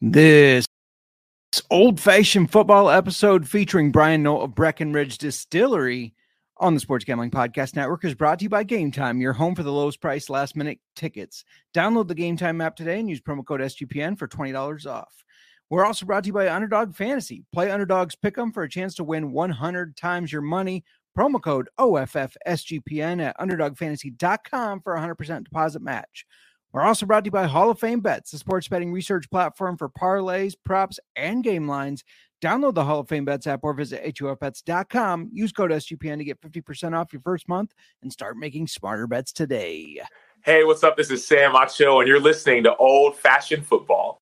This old fashioned football episode featuring Bryan Nolt of Breckenridge Distillery on the Sports Gambling Podcast Network is brought to you by Game Time, your home for the lowest price last minute tickets. Download the Game Time app today and use promo code SGPN for $20 off. We're also brought to you by Underdog Fantasy. Play Underdogs Pick'em for a chance to win 100 times your money. Promo code OFFSGPN at UnderdogFantasy.com for 100% deposit match. We're also brought to you by Hall of Fame Bets, the sports betting research platform for parlays, props, and game lines. Download the Hall of Fame Bets app or visit HOFBets.com. Use code SGPN to get 50% off your first month and start making smarter bets today. Hey, what's up? This is Sam Acho, and you're listening to Old Fashioned Football.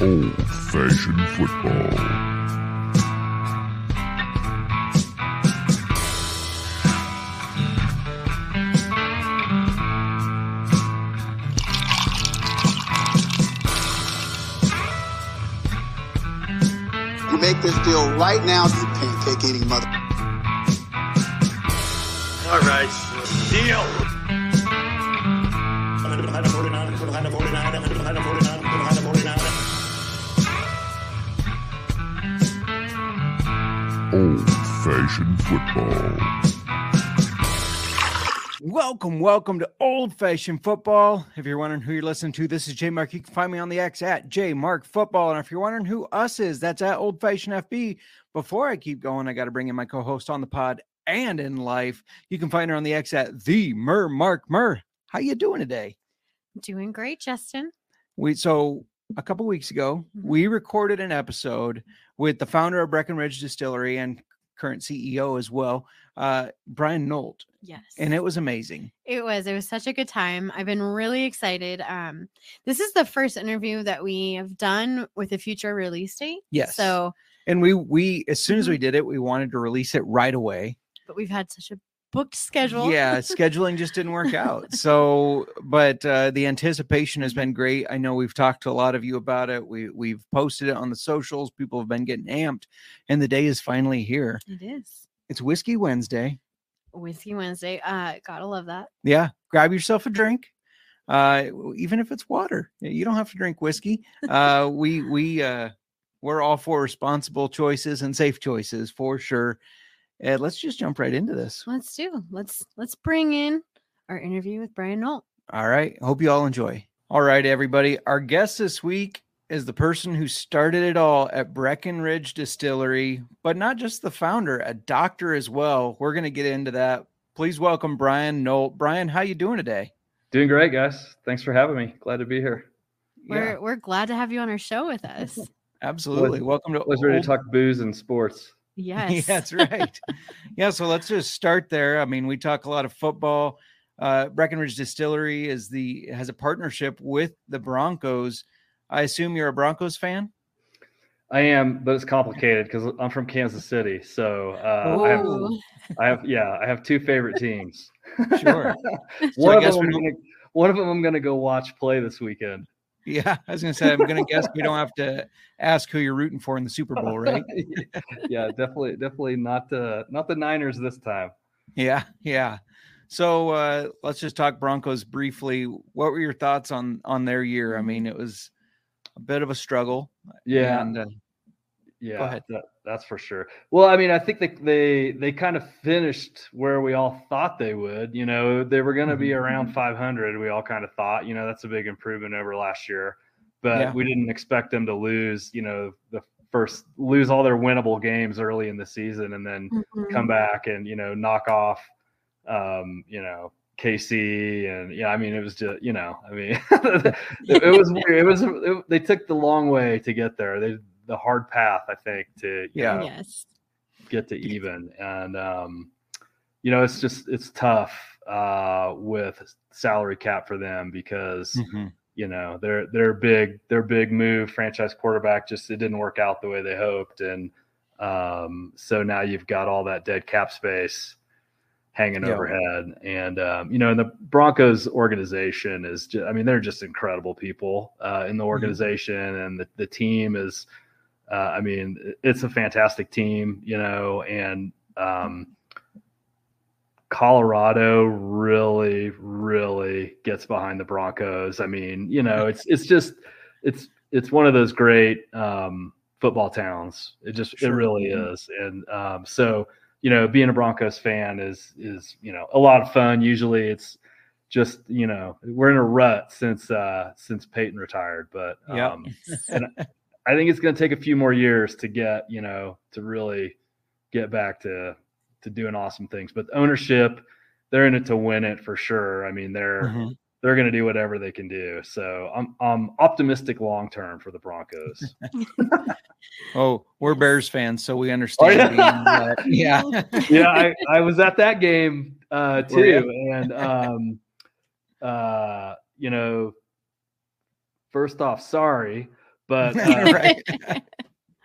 Old Fashioned Football. You make this deal right now, you pancake eating mother. All right, deal. Old Fashioned Football. Welcome, welcome to Old Fashioned Football. If you're wondering who you're listening to, this is J Mark. You can find me on the X at J Mark Football. And if you're wondering who us is, that's at Old Fashioned FB. Before I keep going, I got to bring in my co host on the pod and in life. You can find her on the X at the Mer Mark Mer. How you doing today? Doing great, Justin. We so a couple weeks ago Mhm. we recorded an episode with the founder of Breckenridge Distillery and current CEO as well, uh, Bryan Nolt, Yes. and it was amazing. it was it was such a good time. I've been really excited. Um this is the first interview that we have done with a future release date. Yes. So, And we we as soon as we did it, we wanted to release it right away. but we've had such a booked schedule. Yeah, scheduling just didn't work out. So, but uh, the anticipation has been great. I know we've talked to a lot of you about it. We we've posted it on the socials. People have been getting amped, and the day is finally here. It is. It's Whiskey Wednesday. Whiskey Wednesday. Uh gotta love that. Yeah, grab yourself a drink. Uh, even if it's water, you don't have to drink whiskey. Uh, we we uh, we're all for responsible choices and safe choices for sure. And let's just jump right into this. Let's do. Let's let's bring in our interview with Bryan Nolt. All right. Hope you all enjoy. All right, everybody. Our guest this week is the person who started it all at Breckenridge Distillery, but not just the founder, a doctor as well. We're going to get into that. Please welcome Bryan Nolt. Bryan, how you doing today? Doing great, guys. Thanks for having me. Glad to be here. We're we're glad to have you on our show with us. absolutely. welcome to I was ready Old- to talk booze and sports. Yes. Yeah, that's right. yeah, so let's just start there. I mean, we talk a lot of football. Uh, Breckenridge Distillery is the has a partnership with the Broncos. I assume you're a Broncos fan. I am, but it's complicated because I'm from Kansas City. So uh, I, have, I have, yeah, I have two favorite teams. Sure. one, I of them I'm gonna, one of them I'm going to go watch play this weekend. Yeah, I was gonna say I'm gonna guess we don't have to ask who you're rooting for in the Super Bowl, right? yeah, definitely, definitely not the not the Niners this time. Yeah, yeah. So uh, let's just talk Broncos briefly. What were your thoughts on on their year? I mean, it was a bit of a struggle. Yeah, and, uh, Yeah, ahead. that- that's for sure. Well, I mean, I think they they they kind of finished where we all thought they would. You know, they were going to be Mm-hmm. around 500. We all kind of thought. You know, that's a big improvement over last year, but Yeah. we didn't expect them to lose. You know, the first lose all their winnable games early in the season, and then Mhm. come back and you know knock off. Um, you know. KC and yeah, I mean it was just you know, I mean it, it was weird. It was it, they took the long way to get there. They the hard path, I think, to you Yeah. know, Yes. get to even. And um, you know, it's just it's tough uh, with salary cap for them because Mhm. you know their their big their big move franchise quarterback just it didn't work out the way they hoped, and um, so now you've got all that dead cap space hanging Yeah. overhead. And um, you know, and the Broncos organization is just, I mean, they're just incredible people uh, in the organization, and the, the team is. Uh, I mean, it's a fantastic team, you know, and um, Colorado really, really gets behind the Broncos. I mean, you know, it's it's just it's it's one of those great um, football towns. It just Sure. it really is, and um, so you know, being a Broncos fan is is you know a lot of fun. Usually, it's just you know we're in a rut since uh, since Peyton retired, but Yep. um, and I think it's going to take a few more years to get you know to really get back to to doing awesome things. But the ownership, they're in it to win it for sure. I mean, they're Mhm. they're going to do whatever they can do. So I'm I'm optimistic long term for the Broncos. Oh, we're Bears fans, so we understand. yeah? being, yeah. yeah, I, I was at that game uh, too, and um, uh, you know, first off, sorry, but uh,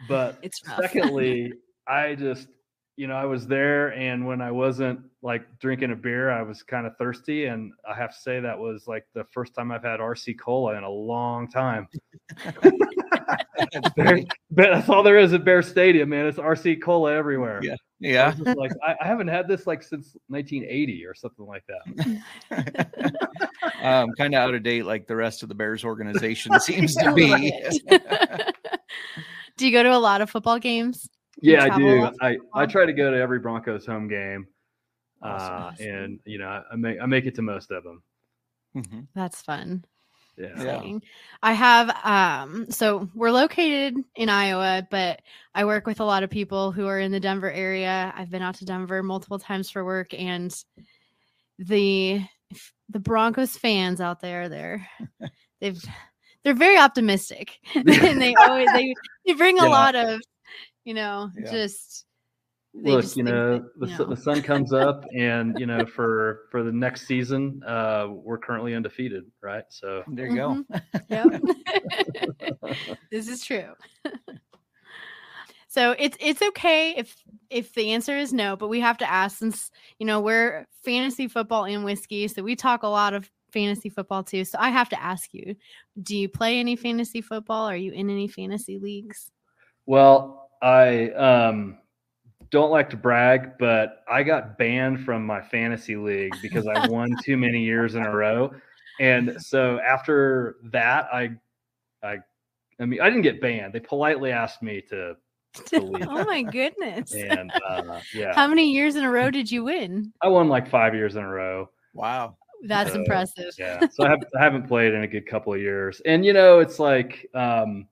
but It's rough. secondly, I just you know I was there, and when I wasn't like drinking a beer, I was kind of thirsty, and I have to say that was like the first time I've had RC cola in a long time. That's Bear- that's all there is at Bear Stadium, man. It's RC cola everywhere. Yeah. I Yeah. was just like I, I haven't had this like since 1980 or something like that. um, kind of out of date, like the rest of the Bears organization seems to be. Do you go to a lot of football games? You Yeah, I do. I, I try to go to every Broncos home game, uh, Awesome. and you know I- I make I make it to most of them. Mhm. That's fun. Yeah. Yeah. I have um so we're located in Iowa, but I work with a lot of people who are in the Denver area. I've been out to Denver multiple times for work and the the Broncos fans out there they're they've they're very optimistic and they always they, they bring a Yeah. lot of you know Yeah. just they Look, you know, that, the, you su- know. the sun comes up, and you know, for for the next season, uh, we're currently undefeated, right? So There you go. Yep. this is true. so it's it's okay if if the answer is no, but we have to ask since you know we're fantasy football and whiskey, so we talk a lot of fantasy football too. So I have to ask you, do you play any fantasy football? Are you in any fantasy leagues? Well, I um, don't like to brag, but I got banned from my fantasy league because I won too many years in a row. And so after that, I, I, I mean, I didn't get banned. They politely asked me to, to leave. oh my goodness. and uh, yeah, How many years in a row did you win? I won like five years in a row. Wow. That's So, impressive. Yeah, so I, have, I haven't played in a good couple of years, and you know, it's like, um,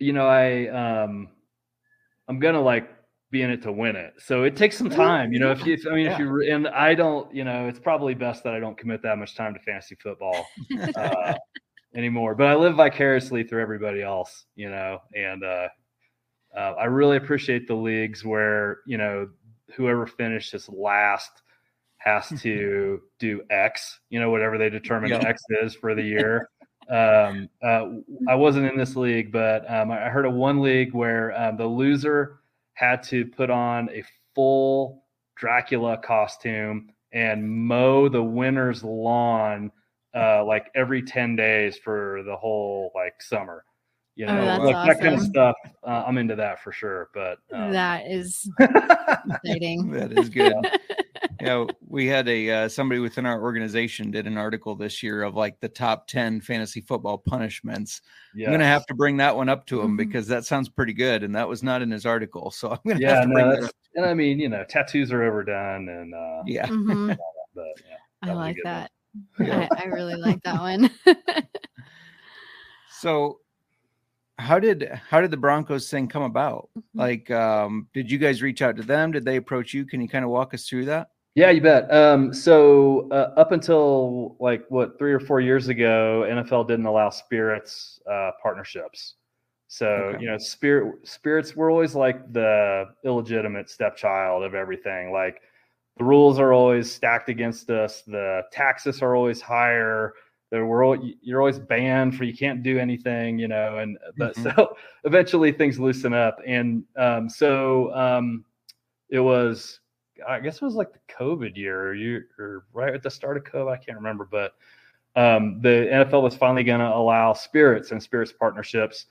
you know, I, um, I'm gonna like be in it to win it, so it takes some time. You know, if you, if, I mean, if you, and I don't, you know, it's probably best that I don't commit that much time to fantasy football uh, anymore. But I live vicariously through everybody else, you know, and uh, uh, I really appreciate the leagues where you know whoever finishes last has to do X, you know, whatever they determine Yeah. X is for the year. um, uh, I wasn't in this league, but um, I heard of one league where um, the loser had to put on a full Dracula costume and mow the winner's lawn uh, like every 10 days for the whole like summer. You Oh, know, that's like, that kind of stuff. Uh, I'm into that for sure. But um, that is exciting. That is good. Yeah, we had a uh, somebody within our organization did an article this year of like the top 10 fantasy football punishments. I'm going to have to bring that one up to him Mhm. because that sounds pretty good and that was not in his article. So I'm going to yeah, have to bring no, that and I mean, you know, tattoos are overdone, and uh, Yeah. Mhm. but yeah, I That was like that. Yeah. I, I really like that one. So how did how did the Broncos thing come about? Mm-hmm. Like um did you guys reach out to them? Did they approach you? Can you kind of walk us through that? Yeah, you bet. Um, so uh, up until like what three or four years ago, NFL didn't allow spirits uh, partnerships. So Okay. you know, spirit spirits were always like the illegitimate stepchild of everything. Like the rules are always stacked against us. The taxes are always higher. There were you're always banned for you can't do anything, you know. And but Mhm. so eventually things loosen up, and um, so um, it was I guess it was like the COVID year, or you or right at the start of COVID. I can't remember, but um, the NFL was finally going to allow spirits and spirits partnerships,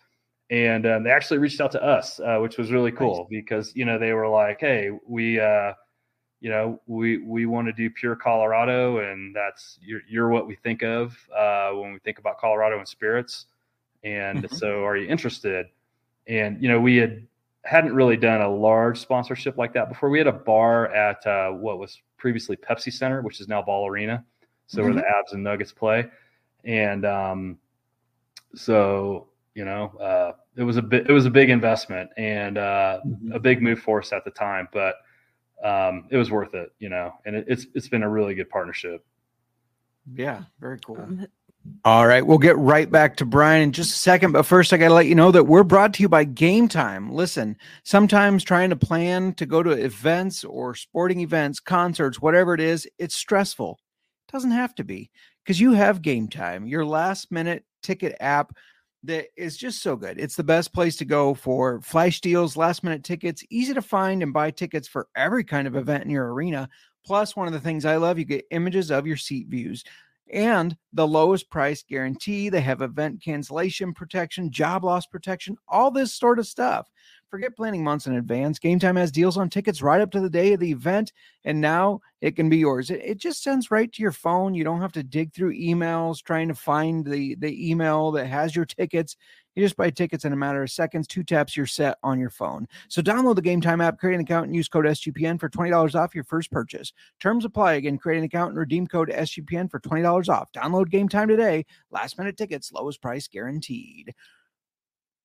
and um, they actually reached out to us, uh, which was really cool because you know they were like, "Hey, we, uh, you know, we we want to do pure Colorado, and that's you're, you're what we think of uh, when we think about Colorado and spirits, and Mhm. so are you interested?" And you know, we had hadn't really done a large sponsorship like that before. We had a bar at uh, what was previously Pepsi Center, which is now Ball Arena, so where the Avs and Nuggets play, and um, so you know, uh, it was a bit, it was a big investment and uh, Mhm. a big move for us at the time, but um, it was worth it, you know, and it, it's it's been a really good partnership. Yeah, very cool. Um, All right, we'll get right back to Bryan in just a second, but first I got to let you know that we're brought to you by Game Time. Listen, sometimes trying to plan to go to events or sporting events, concerts, whatever it is, it's stressful. It doesn't have to be because you have Game Time, your last minute ticket app that is just so good. It's the best place to go for flash deals, last minute tickets, easy to find and buy tickets for every kind of event in your arena. Plus, one of the things I love, you get images of your seat views and the lowest price guarantee. They have event cancellation protection, job loss protection, all this sort of stuff. Forget planning months in advance. Game Time has deals on tickets right up to the day of the event, and now it can be yours. It, it just sends right to your phone. You don't have to dig through emails trying to find the, the email that has your tickets. You just buy tickets in a matter of seconds, two taps, you're set on your phone. So download the Game Time app, create an account, and use code SGPN for $20 off your first purchase. Terms apply. Again, create an account and redeem code SGPN for $20 off. Download Game Time today. Last minute tickets, lowest price guaranteed.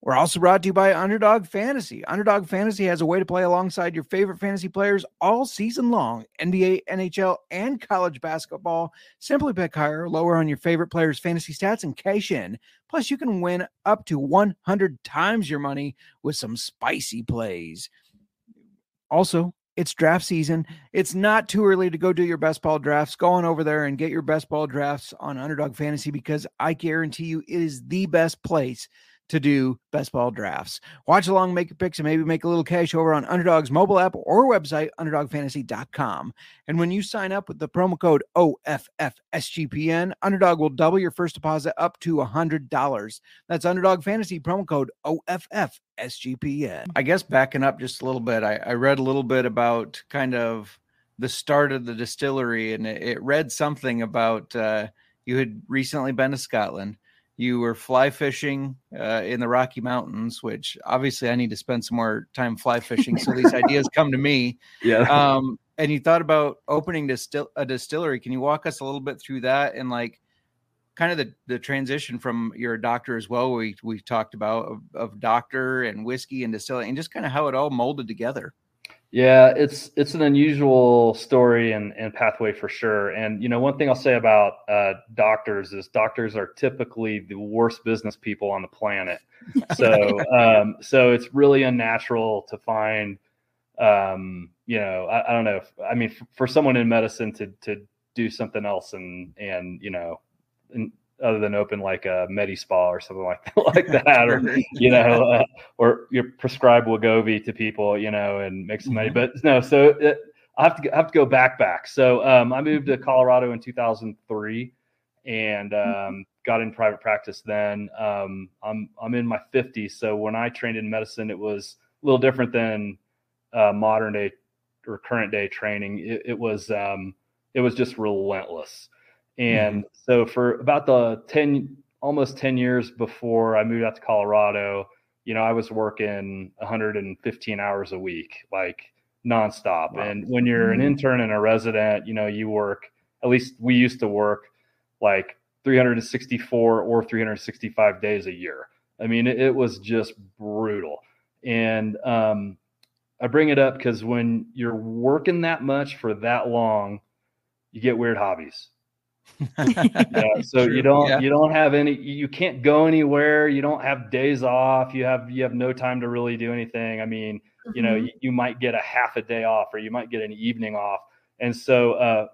We're also brought to you by Underdog Fantasy. Underdog Fantasy has a way to play alongside your favorite fantasy players all season long NBA, NHL, and college basketball. Simply pick higher or lower on your favorite players' fantasy stats and cash in. Plus, you can win up to 100 times your money with some spicy plays. Also, it's draft season. It's not too early to go do your best ball drafts. Go on over there and get your best ball drafts on Underdog Fantasy because I guarantee you it is the best place to do best ball drafts. Watch along, make your picks, and maybe make a little cash over on Underdog's mobile app or website, underdogfantasy.com. And when you sign up with the promo code OFFSGPN, Underdog will double your first deposit up to $100. That's Underdog Fantasy promo code OFFSGPN. I guess backing up just a little bit, I, I read a little bit about kind of the start of the distillery, and it, it read something about uh, you had recently been to Scotland. You were fly fishing uh, in the Rocky Mountains, which obviously I need to spend some more time fly fishing. So these ideas come to me. Yeah. Um, and you thought about opening distill- a distillery. Can you walk us a little bit through that and like kind of the, the transition from you're doctor as well? We we talked about of, of doctor and whiskey and distilling, and just kind of how it all molded together. Yeah, it's it's an unusual story and, and pathway for sure. And you know, one thing I'll say about uh, doctors is doctors are typically the worst business people on the planet. So um, so it's really unnatural to find, um, you know, I, I don't know. If, I mean, f- for someone in medicine to to do something else and and you know, and other than open like a med spa or something like like that, or you know, uh, or you prescribe Wegovy to people, you know, and make some money. But no, so it, I have to I have to go back back. So um, I moved to Colorado in 2003 and um, got in private practice. Then um, I'm I'm in my 50s. So when I trained in medicine, it was a little different than uh, modern day or current day training. It, it was um, it was just relentless. And so for about the 10 almost 10 years before I moved out to Colorado, you know, I was working 115 hours a week, like nonstop. Wow. And when you're an intern and a resident, you know, you work, at least we used to work like 364 or 365 days a year. I mean, it, it was just brutal. And um, I bring it up because when you're working that much for that long, you get weird hobbies. Yeah, so True, you don't yeah. you don't have any you can't go anywhere you don't have days off you have you have no time to really do anything i mean you know Mhm. you, you might get a half a day off or you might get an evening off and so uh,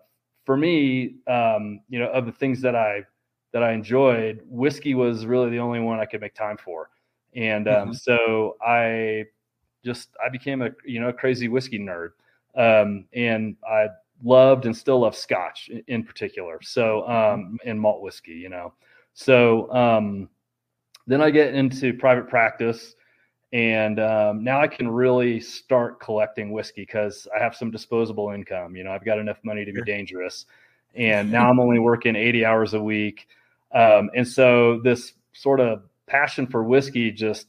for me um, you know of the things that i that i enjoyed whiskey was really the only one i could make time for and um, Mhm. so i just i became a you know a crazy whiskey nerd um, and i loved and still love scotch in, particular so um, and malt whiskey you know so um, then I get into private practice, and um, now I can really start collecting whiskey because I have some disposable income. You know, I've got enough money to be dangerous, and now I'm only working 80 hours a week, um, and so this sort of passion for whiskey just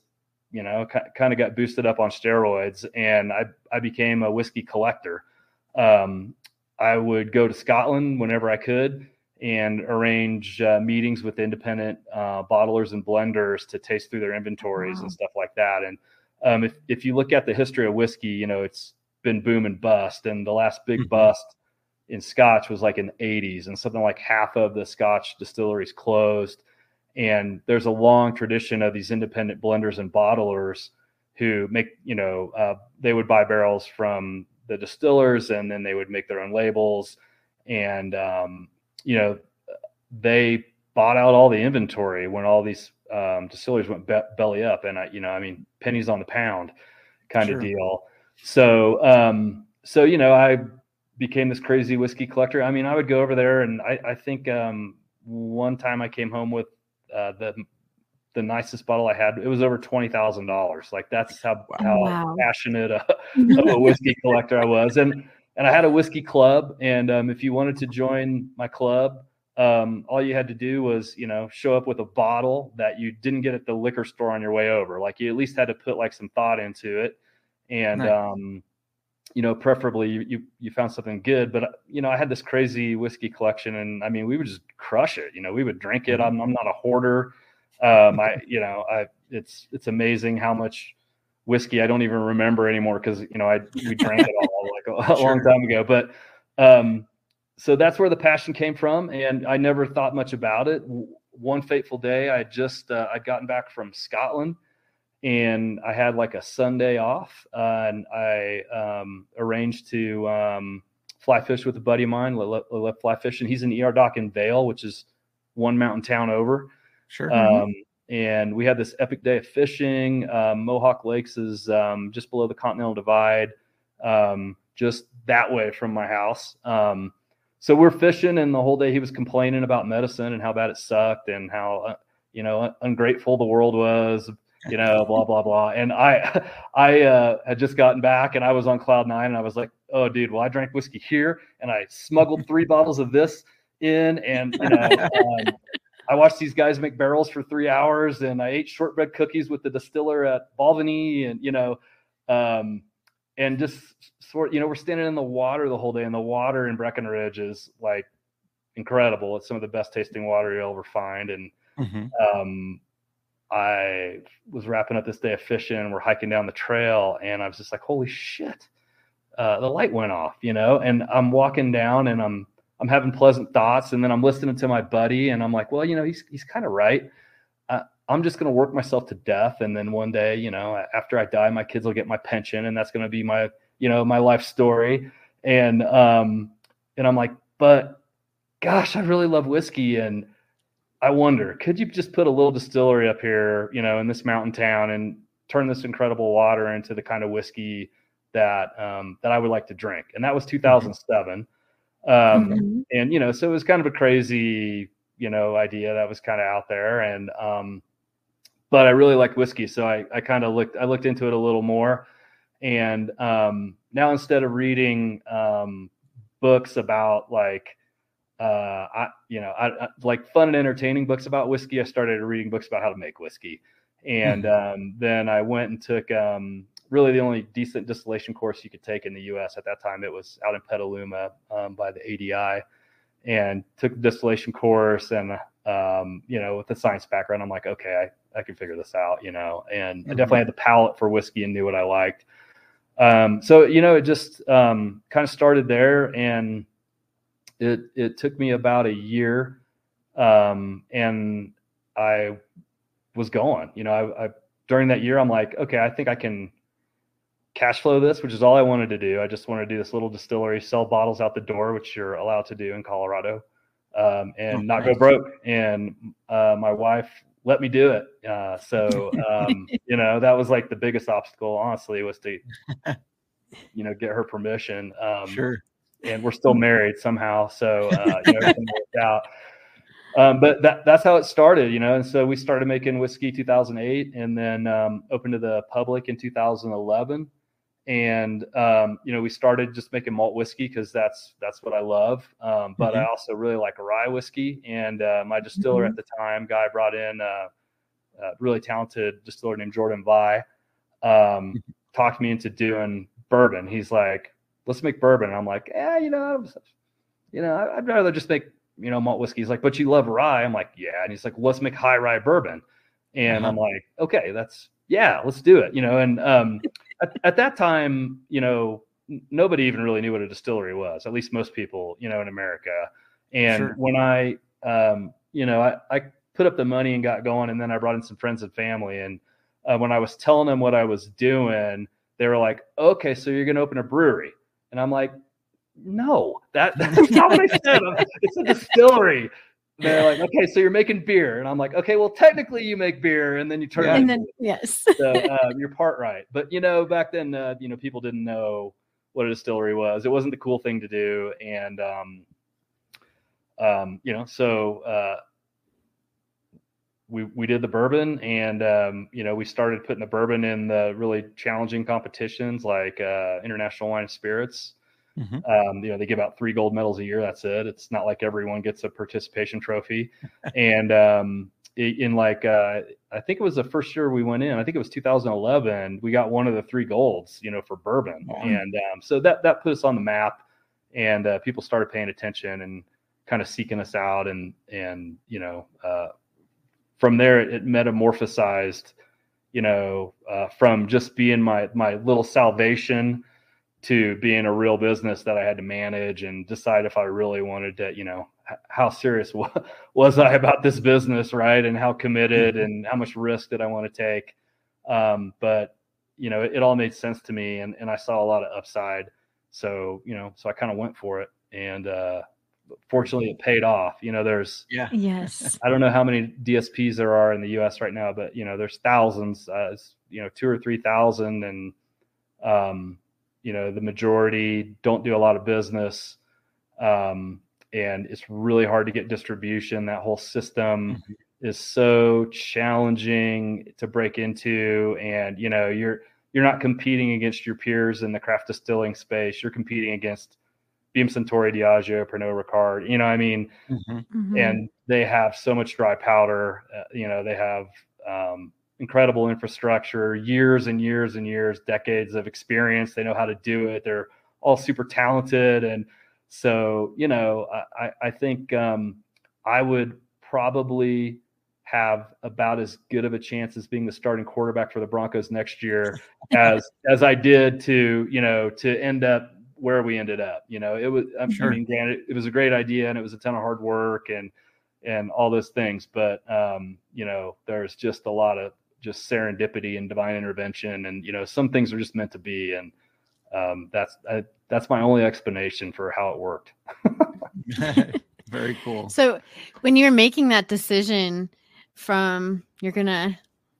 you know kind of got boosted up on steroids, and I I became a whiskey collector. Um, I would go to Scotland whenever I could and arrange uh, meetings with independent uh, bottlers and blenders to taste through their inventories Wow. and stuff like that. And um, if if you look at the history of whiskey, you know it's been boom and bust, and the last big Mhm. bust in Scotch was like in the 80s, and something like half of the Scotch distilleries closed. And there's a long tradition of these independent blenders and bottlers who make, you know, uh, they would buy barrels from the distillers and then they would make their own labels. And, um, you know, they bought out all the inventory when all these um, distilleries went be- belly up. And I, you know, I mean, pennies on the pound kind Sure. of deal. So, um, so, you know, I became this crazy whiskey collector. I mean, I would go over there and I, I think um, one time I came home with uh, the the nicest bottle I had. It was over twenty thousand dollars. Like that's how how Wow. passionate a, of a whiskey collector I was. And and I had a whiskey club. And um, if you wanted to join my club, um, all you had to do was you know show up with a bottle that you didn't get at the liquor store on your way over. Like you at least had to put like some thought into it. And Nice. um, you know, preferably you, you you found something good. But uh, you know, I had this crazy whiskey collection, and I mean, we would just crush it. You know, we would drink it. I'm I'm not a hoarder. Um, I you know, I it's it's amazing how much whiskey I don't even remember anymore because you know I we drank it all like a, a long time ago. But um, so that's where the passion came from, and I never thought much about it. One fateful day, I just uh, I'd gotten back from Scotland and I had like a Sunday off, uh, and I um, arranged to um, fly fish with a buddy of mine. Let, let fly fish, and he's in ER Dock in Vail, which is one mountain town over. Sure. Um, and we had this epic day of fishing. Um, Mohawk Lakes is um, just below the Continental Divide, um, just that way from my house. Um, so we're fishing, and the whole day he was complaining about medicine and how bad it sucked and how uh, you know ungrateful the world was. You know, blah blah blah. And I, I uh, had just gotten back, and I was on cloud nine, and I was like, "Oh, dude, well, I drank whiskey here, and I smuggled three bottles of this in, and you know." I watched these guys make barrels for three hours, and I ate shortbread cookies with the distiller at Balvenie, and you know, um, and just sort, you know, we're standing in the water the whole day, and the water in Breckenridge is like incredible. It's some of the best tasting water you'll ever find, and Mhm. um, I was wrapping up this day of fishing, and we're hiking down the trail, and I was just like, "Holy shit!" Uh, the light went off, you know, and I'm walking down, and I'm I'm having pleasant thoughts, and then I'm listening to my buddy, and I'm like, "Well, you know, he's he's kind of right. Uh, I'm just going to work myself to death, and then one day, you know, after I die, my kids will get my pension, and that's going to be my you know my life story." And um, and I'm like, but gosh, I really love whiskey, and I wonder, could you just put a little distillery up here, you know, in this mountain town and turn this incredible water into the kind of whiskey that um, that I would like to drink? And that was 2007. Um, Mhm. and you know, so it was kind of a crazy, you know, idea that was kind of out there. And um, but I really like whiskey, so I I kind of looked I looked into it a little more. And um, now instead of reading um, books about like uh, I, you know, I, I like fun and entertaining books about whiskey. I started reading books about how to make whiskey, and um, then I went and took um, really the only decent distillation course you could take in the U.S. at that time. It was out in Petaluma um, by the ADI, and took the distillation course. And um, you know, with the science background, I'm like, okay, I, I can figure this out, you know. And I Mhm. definitely had the palate for whiskey and knew what I liked. Um, so you know, it just um, kind of started there, and it it took me about a year, um, and I was going. You know, I, I during that year, I'm like, okay, I think I can cash flow this, which is all I wanted to do. I just wanted to do this little distillery, sell bottles out the door, which you're allowed to do in Colorado, um, and Oh, not go broke. And uh, my wife let me do it. Uh, so um, you know, that was like the biggest obstacle, honestly, was to you know get her permission. Um, Sure. and we're still married somehow. So uh, you know, everything worked out. um, but that that's how it started, you know. And so we started making whiskey 2008, and then um, opened to the public in 2011. And um, you know, we started just making malt whiskey because that's that's what I love. Um, but I Mhm. also really like rye whiskey. And uh, my distiller at the time, guy brought in uh, a really talented distiller named Jordan Via, um, talked me into doing bourbon. He's like, "Let's make bourbon." And I'm like, "Yeah, you know, I'm- you know, I- I'd rather just make you know malt whiskey." He's like, "But you love rye." I'm like, "Yeah." And he's like, "Let's make high rye bourbon." And I'm like, "Okay, that's yeah, let's do it." You know, and um, at, at that time, you know, nobody even really knew what a distillery was. At least most people, you know, in America. And Sure. when I, um, you know, I, I put up the money and got going, and then I brought in some friends and family. And uh, when I was telling them what I was doing, they were like, "Okay, so you're going to open a brewery?" And I'm like, "No, that, that's not what I said. It's a distillery." They're like, "Okay, so you're making beer," and I'm like, "Okay, well, technically you make beer, and then you turn Yeah. it and then yes. so uh, you're part right. But you know, back then, uh, you know, people didn't know what a distillery was. It wasn't the cool thing to do, and um, um, you know, so uh, we we did the bourbon, and um, you know, we started putting the bourbon in the really challenging competitions like uh, International Wine and Spirits. Mhm. Um, you know, they give out three gold medals a year. That's it. It's not like everyone gets a participation trophy. and um, in like, uh, I think it was the first year we went in. I think it was 2011. We got one of the three golds, you know, for bourbon, Wow. and um, so that that put us on the map. And uh, people started paying attention and kind of seeking us out, and and you know, uh, from there it metamorphosized, you know, uh, from just being my my little salvation to being a real business that I had to manage and decide if I really wanted to, you know, how serious was I about this business, right? And how committed and how much risk did I want to take? Um, but you know, it, it all made sense to me, and and I saw a lot of upside. So you know, so I kind of went for it, and uh, fortunately, it paid off. You know, there's yeah, yes. I don't know how many DSPs there are in the U.S. right now, but you know, there's thousands. Uh, you know, two or three thousand, and um, you know, the majority don't do a lot of business, um, and it's really hard to get distribution. That whole system is so challenging to break into, and you know, you're you're not competing against your peers in the craft distilling space. You're competing against Beam Suntory, Diageo, Pernod Ricard. You know, I mean, Mhm. Mhm. and they have so much dry powder. Uh, you know, they have um, incredible infrastructure, years and years and years, decades of experience. They know how to do it. They're all super talented, and so you know, I, I- think um, I would probably have about as good of a chance as being the starting quarterback for the Broncos next year as as I did to you know to end up where we ended up. You know, it was I'm Sure. I mean, granted, it was a great idea and it was a ton of hard work and and all those things, but um, you know, there's just a lot of just serendipity and divine intervention, and you know, some things are just meant to be, and um, that's I, that's my only explanation for how it worked. Very cool. So when you're making that decision from you're gonna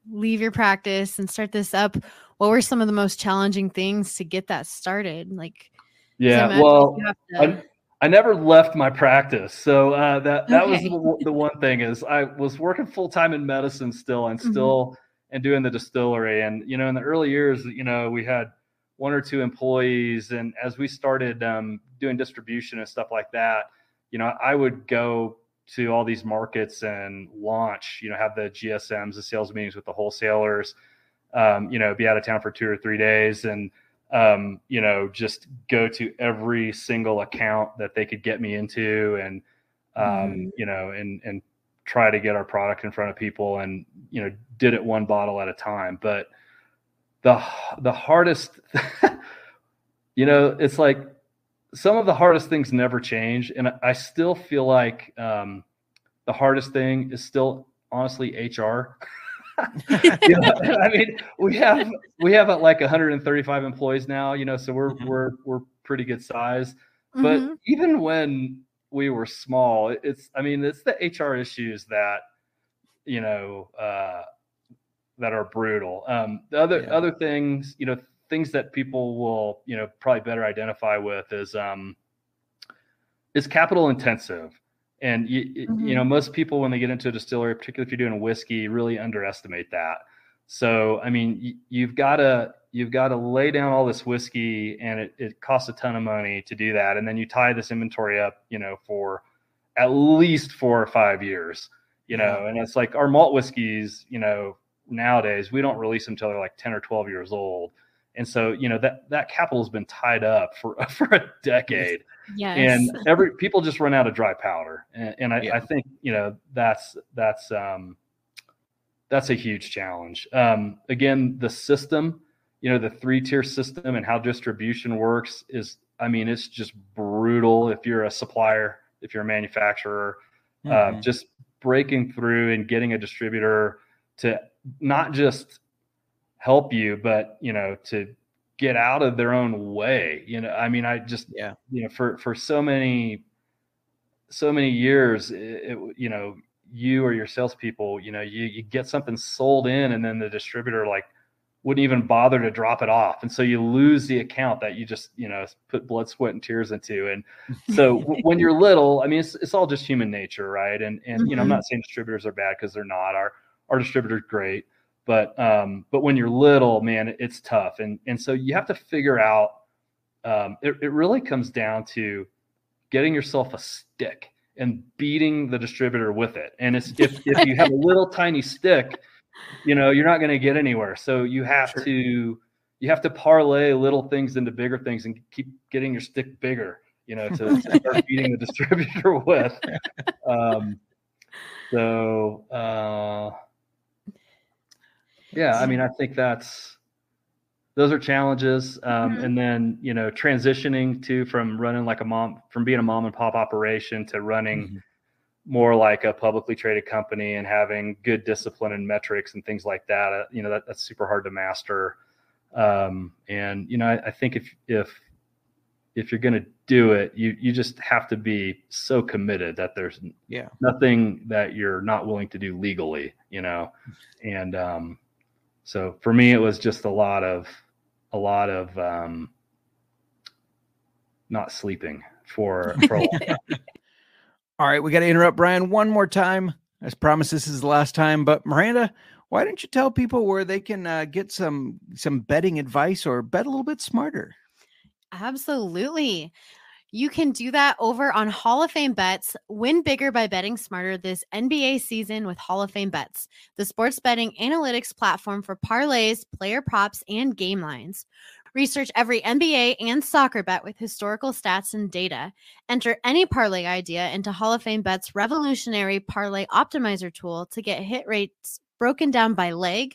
leave your practice and start this up, what were some of the most challenging things to get that started? Like, Yeah, well, to- I, I never left my practice, so uh, that that Okay. was the, the one thing is I was working full time in medicine still, and Mhm. still and doing the distillery, and you know, in the early years, you know, we had one or two employees, and as we started um, doing distribution and stuff like that, you know, I would go to all these markets and launch, you know, have the GSMs, the sales meetings with the wholesalers, um, you know, be out of town for two or three days, and um, you know, just go to every single account that they could get me into and, um, Mhm. you know, and, and try to get our product in front of people and, you know, did it one bottle at a time. But the, the hardest, you know, it's like some of the hardest things never change. And I- still feel like, um, the hardest thing is still honestly HR. You know, I mean, we have we have uh, like 135 employees now, you know, so we're Mhm. we're we're pretty good size. But Mhm. even when we were small, it's I mean, it's the HR issues that you know uh, that are brutal. Um, the other Yeah. other things, you know, things that people will you know probably better identify with is um, is capital intensive And you, you Mhm. know, most people when they get into a distillery, particularly if you're doing whiskey, really underestimate that. So, I mean, y- you've got to you've got to lay down all this whiskey, and it, it costs a ton of money to do that. And then you tie this inventory up, you know, for at least four or five years, you know. And it's like our malt whiskeys, you know, nowadays we don't release them until they're like ten or twelve years old. And so, you know, that that capital has been tied up for for a decade Yes. and every people just run out of dry powder and, and I, Yeah. I think you know that's that's um that's a huge challenge um again the system you know the three tier system and how distribution works is i mean it's just brutal if you're a supplier if you're a manufacturer uh, Mhm. just breaking through and getting a distributor to not just help you but you know to get out of their own way you know i mean i just Yeah. you know for for so many so many years it, it, you know you or your salespeople you know you you get something sold in and then the distributor like wouldn't even bother to drop it off. And so you lose the account that you just you know put blood sweat and tears into. And so w- when you're little i mean it's, it's all just human nature right? And and you know i'm Mhm. not saying distributors are bad because they're not. Our our distributor's great. But um but when you're little man it's tough. And and so you have to figure out um it, it really comes down to getting yourself a stick and beating the distributor with it. And it's if if you have a little tiny stick you know you're not going to get anywhere. So you have Sure. to you have to parlay little things into bigger things and keep getting your stick bigger you know to, to start beating the distributor with. Um so uh yeah i mean i think that's those are challenges um, Mhm. and then you know transitioning to from running like a mom from being a mom and pop operation to running Mhm. more like a publicly traded company and having good discipline and metrics and things like that uh, you know that, that's super hard to master um, and you know I, I think if if if you're going to do it you you just have to be so committed that there's Yeah. nothing that you're not willing to do legally you know and um so for me it was just a lot of a lot of um not sleeping for for a long time. All right, we got to interrupt Bryan one more time. As promised, this is the last time. But Miranda, why don't you tell people where they can uh, get some some betting advice or bet a little bit smarter? Absolutely. You can do that over on Hall of Fame Bets. Win bigger by betting smarter this NBA season with Hall of Fame Bets, the sports betting analytics platform for parlays, player props, and game lines. Research every NBA and soccer bet with historical stats and data. Enter any parlay idea into Hall of Fame Bet's revolutionary parlay optimizer tool to get hit rates broken down by leg,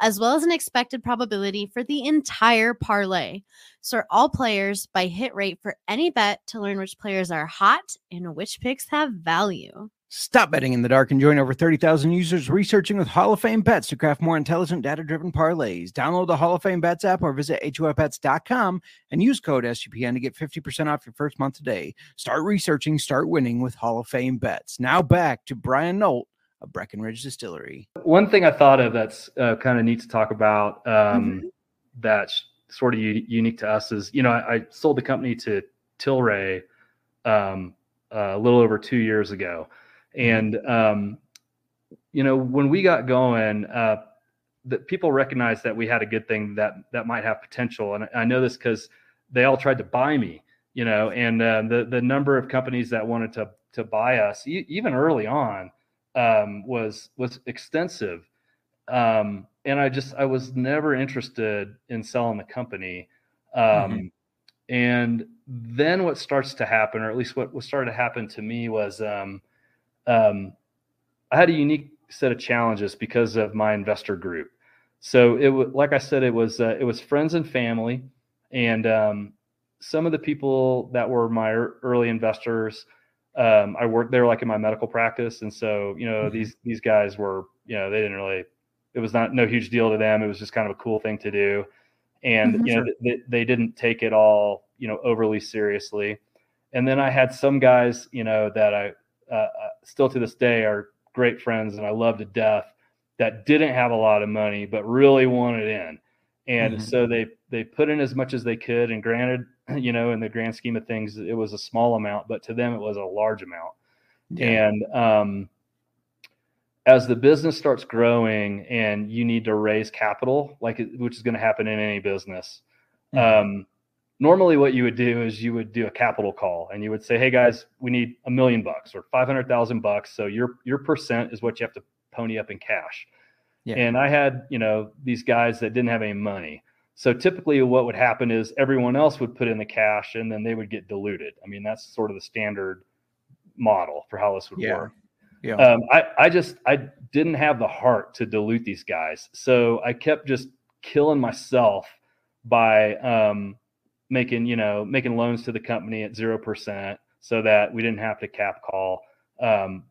as well as an expected probability for the entire parlay. Sort all players by hit rate for any bet to learn which players are hot and which picks have value. Stop betting in the dark and join over 30,000 users researching with Hall of Fame bets to craft more intelligent, data driven parlays. Download the Hall of Fame Bets app or visit HOFBets.com and use code SGPN to get 50% off your first month today. Start researching, start winning with Hall of Fame Bets. Now back to Bryan Nolt of Breckenridge Distillery. One thing I thought of that's uh, kind of neat to talk about um, Mhm. that's sort of u- unique to us is, you know, I, I sold the company to Tilray um, a little over two years ago. And, um, you know, when we got going, uh, that people recognized that we had a good thing that that might have potential. And I know this because they all tried to buy me, you know, and uh, the the number of companies that wanted to to buy us, e- even early on, um, was was extensive. Um, and I just I was never interested in selling the company. Um, Mhm. And then what starts to happen, or at least what, what started to happen to me, was um, um, I had a unique set of challenges because of my investor group. So it was like I said, it was uh, it was friends and family, and um, some of the people that were my ear- early investors. Um, I worked there like in my medical practice, and so you know Mhm. these these guys were you know they didn't really it was not no huge deal to them. It was just kind of a cool thing to do, and Mhm. you know they, they didn't take it all you know overly seriously. And then I had some guys you know that I uh, uh, still to this day are great friends and I love to death that didn't have a lot of money but really wanted in. And Mhm. so they they put in as much as they could and granted, you know, in the grand scheme of things it was a small amount, but to them it was a large amount. And um, as the business starts growing and you need to raise capital, like it- which is going to happen in any business, Mhm. um, normally what you would do is you would do a capital call and you would say, "Hey guys, we need a million bucks or five hundred thousand bucks. So your your percent is what you have to pony up in cash." Yeah. And I had you know these guys that didn't have any money. So typically, what would happen is everyone else would put in the cash and then they would get diluted. I mean, that's sort of the standard model for how this would Yeah. work. Yeah. Um, I, I just I didn't have the heart to dilute these guys, so I kept just killing myself by um, making you know making loans to the company at zero percent, so that we didn't have to cap call. Um,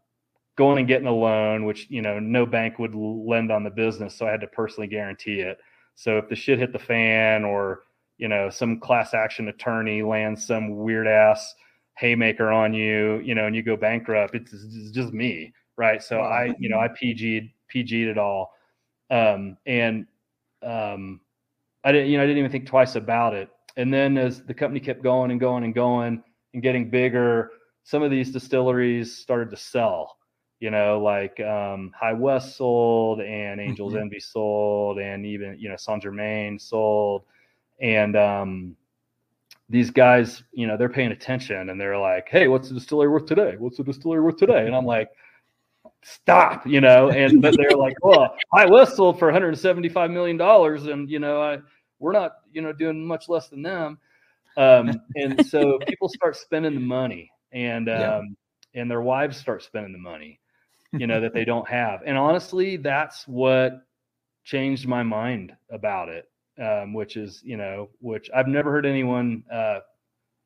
going and getting a loan, which you know no bank would lend on the business, so I had to personally guarantee it. So if the shit hit the fan, or you know some class action attorney lands some weird ass haymaker on you, you know, and you go bankrupt, it's, it's just me, right? So I, you know, I PG'd PG'd it all, um, and um, I didn't, you know, I didn't even think twice about it. And then as the company kept going and going and going and getting bigger, some of these distilleries started to sell. You know, like um, High West sold, and Angels Mhm. Envy sold, and even you know Saint Germain sold, and um, these guys, you know, they're paying attention and they're like, "Hey, what's the distillery worth today? What's the distillery worth today?" And I'm like, "Stop," you know. And but they're like, "Well, High West sold for 175 million dollars, and you know, I we're not, you know, doing much less than them." Um, and so people start spending the money, and um, Yeah. and their wives start spending the money, you know, that they don't have. And honestly, that's what changed my mind about it um, which is you know which i've never heard anyone uh,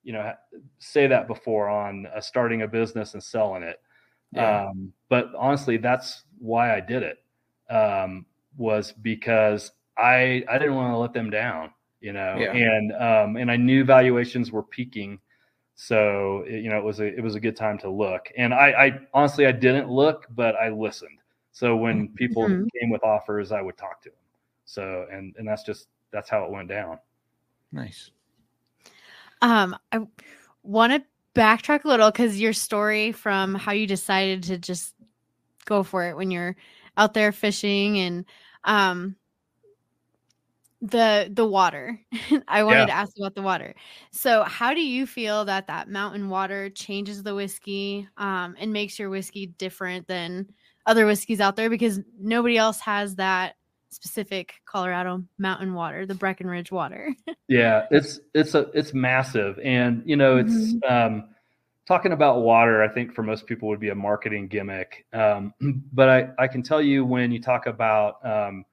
you know say that before on uh, starting a business and selling it Yeah. um, but honestly that's why i did it um, was because i i didn't want to let them down you know Yeah. and um, and i knew valuations were peaking so it- you know it was a it was a good time to look. And i i honestly i didn't look but i listened. So when people Mhm. came with offers i would talk to them so and and that's just that's how it went down. Nice. Um, I want to backtrack a little because your story from how you decided to just go for it when you're out there fishing and um the the water. I wanted Yeah. to ask about the water. So, how do you feel that that mountain water changes the whiskey um and makes your whiskey different than other whiskeys out there because nobody else has that specific Colorado mountain water, the Breckenridge water. Yeah, it's it's a it's massive, and you know it's um, talking about water. I think for most people would be a marketing gimmick, um, but I I can tell you when you talk about um,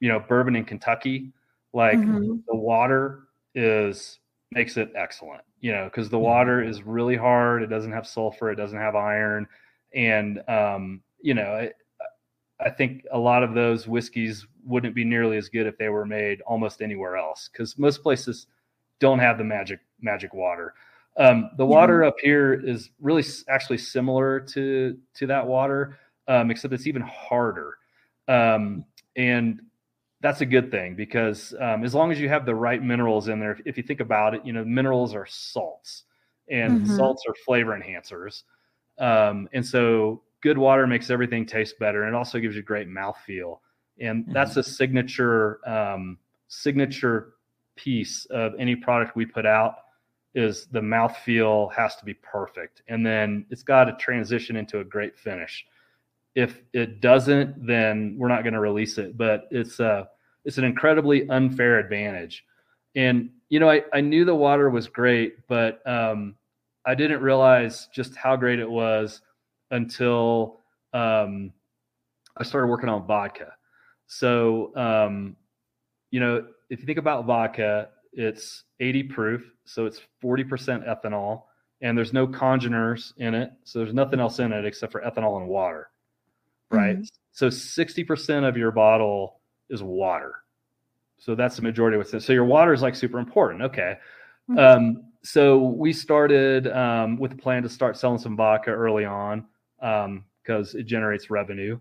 you know bourbon in Kentucky, like Mhm. the water is makes it excellent. You know because the water is really hard. It doesn't have sulfur. It doesn't have iron, and um, you know. It, I think a lot of those whiskeys wouldn't be nearly as good if they were made almost anywhere else because most places don't have the magic magic water. Um, the water up here is really actually similar to to that water, um, except it's even harder, um, and that's a good thing because um, as long as you have the right minerals in there, if, you think about it, you know minerals are salts, and Mhm. salts are flavor enhancers, um, and so good water makes everything taste better, and it also gives you great mouthfeel, and that's a signature um, signature piece of any product we put out is the mouthfeel has to be perfect. And then it's got to transition into a great finish. If it doesn't then we're not going to release it but it's uh it's an incredibly unfair advantage. And you know I, I knew the water was great but um i didn't realize just how great it was until um i started working on vodka. So um you know if you think about vodka it's 80 proof so it's 40% ethanol and there's no congeners in it so there's nothing else in it except for ethanol and water right? So 60% of your bottle is water so that's the majority of what's in so your water is like super important okay Mhm. um, so we started um, with a plan to start selling some vodka early on because it generates revenue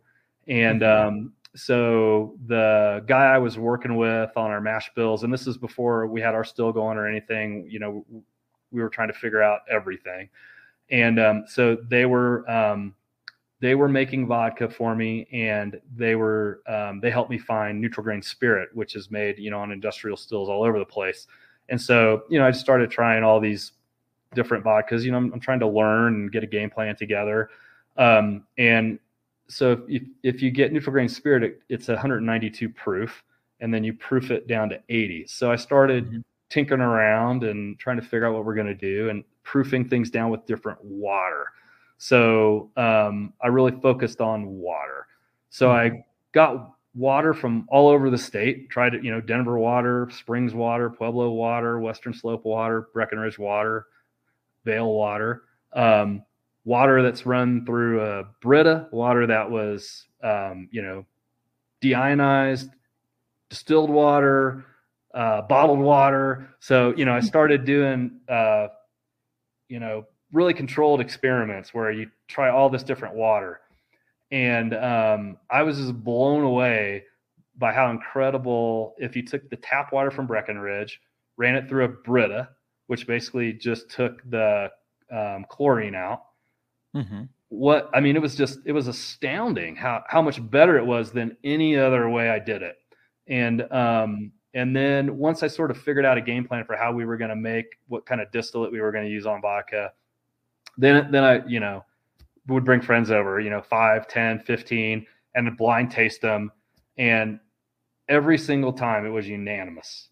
and um, so the guy I was working with on our mash bills, and this is before we had our still going or anything, you know, we were trying to figure out everything. and um, so they were um, they were making vodka for me, and they were um, they helped me find neutral grain spirit, which is made you know on industrial stills all over the place. And so you know I just started trying all these different vodkas. You know I'm, I'm trying to learn and get a game plan together. Um, and so if, if you get neutral grain spirit, it, it's 192 proof, and then you proof it down to 80. So I started Mhm. tinkering around and trying to figure out what we're going to do and proofing things down with different water. So um, I really focused on water. So I got water from all over the state. Tried it, you know, Denver water, Springs water, Pueblo water, Western Slope water, Breckenridge water, Vail water. Um, water that's run through a Brita, water that was, um, you know, deionized, distilled water, uh, bottled water. So, you know, I started doing, uh, you know, really controlled experiments where you try all this different water. And um, I was just blown away by how incredible, if you took the tap water from Breckenridge, ran it through a Brita, which basically just took the um, chlorine out, Mhm. what I mean, it was just it was astounding how how much better it was than any other way I did it. And um and then once I sort of figured out a game plan for how we were going to make what kind of distillate we were going to use on vodka, then then I, you know, would bring friends over, you know, 5, 10, 15 and blind taste them and every single time it was unanimous.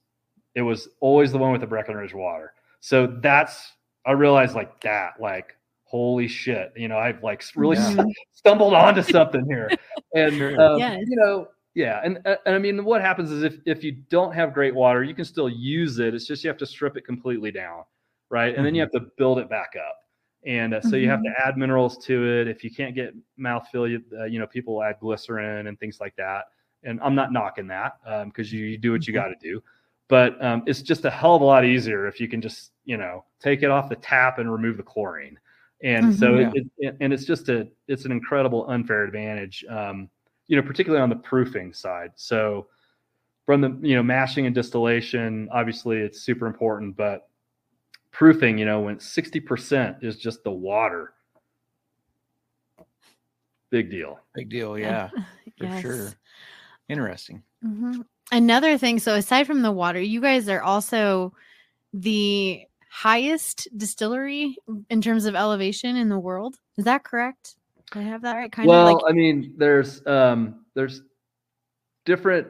It was always the one with the Breckenridge water. So that's I realized like that like holy shit, you know, I've like really Yeah. Stumbled onto something here. And Sure. um, Yes. you know, yeah, and uh, and I mean, what happens is if if you don't have great water, you can still use it. It's just you have to strip it completely down, right? And then you have to build it back up. And uh, so you have to add minerals to it. If you can't get mouthfeel, you, uh, you know, people add glycerin and things like that. And I'm not knocking that because you, you do what you got to do. But um, it's just a hell of a lot easier if you can just, you know, take it off the tap and remove the chlorine. And so, Mhm. it, it, and it's just a, it's an incredible unfair advantage, um, you know, particularly on the proofing side. So, from the you know mashing and distillation, obviously it's super important, but proofing, you know, when 60% is just the water, big deal. Big deal. Yeah, for Yes. sure. Interesting. Mhm. Another thing, so aside from the water, you guys are also the highest distillery in terms of elevation in the world. Is that correct? Did I have that right? Kind well, of like I mean, there's um, there's different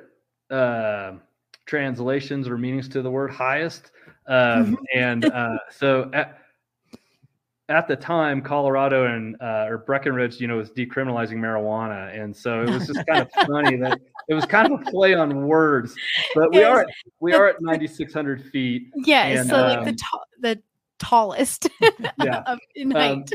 uh, translations or meanings to the word highest, um, and uh, so at, at the time, Colorado and uh, or Breckenridge, you know, was decriminalizing marijuana, and so it was just kind of funny that it was kind of a play on words. But we Yes. are at, we are at 9,600 feet. yeah, and, so like the um, the tallest Yeah. of, in Um,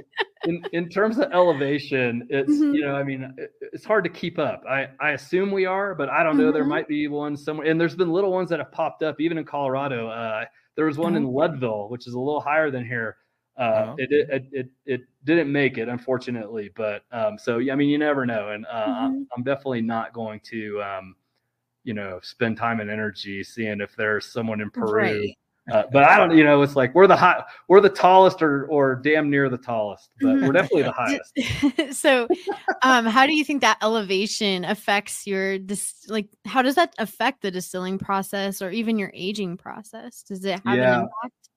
in in terms of elevation, it's Mhm. you know, I mean, it, it's hard to keep up. I I assume we are, but I don't know. There Mhm. might be one somewhere, and there's been little ones that have popped up, even in Colorado. Uh, there was one in Leadville, which is a little higher than here. Uh, Oh. it, it it it didn't make it, unfortunately. But um, so yeah, I mean, you never know, and uh, I'm, Mhm. I'm definitely not going to um, you know, spend time and energy seeing if there's someone in Peru. Right. Uh, but I don't, you know, it's like we're the high, we're the tallest or or damn near the tallest, but we're definitely the highest. so um how do you think that elevation affects your dis- like how does that affect the distilling process or even your aging process does it have Yeah. an impact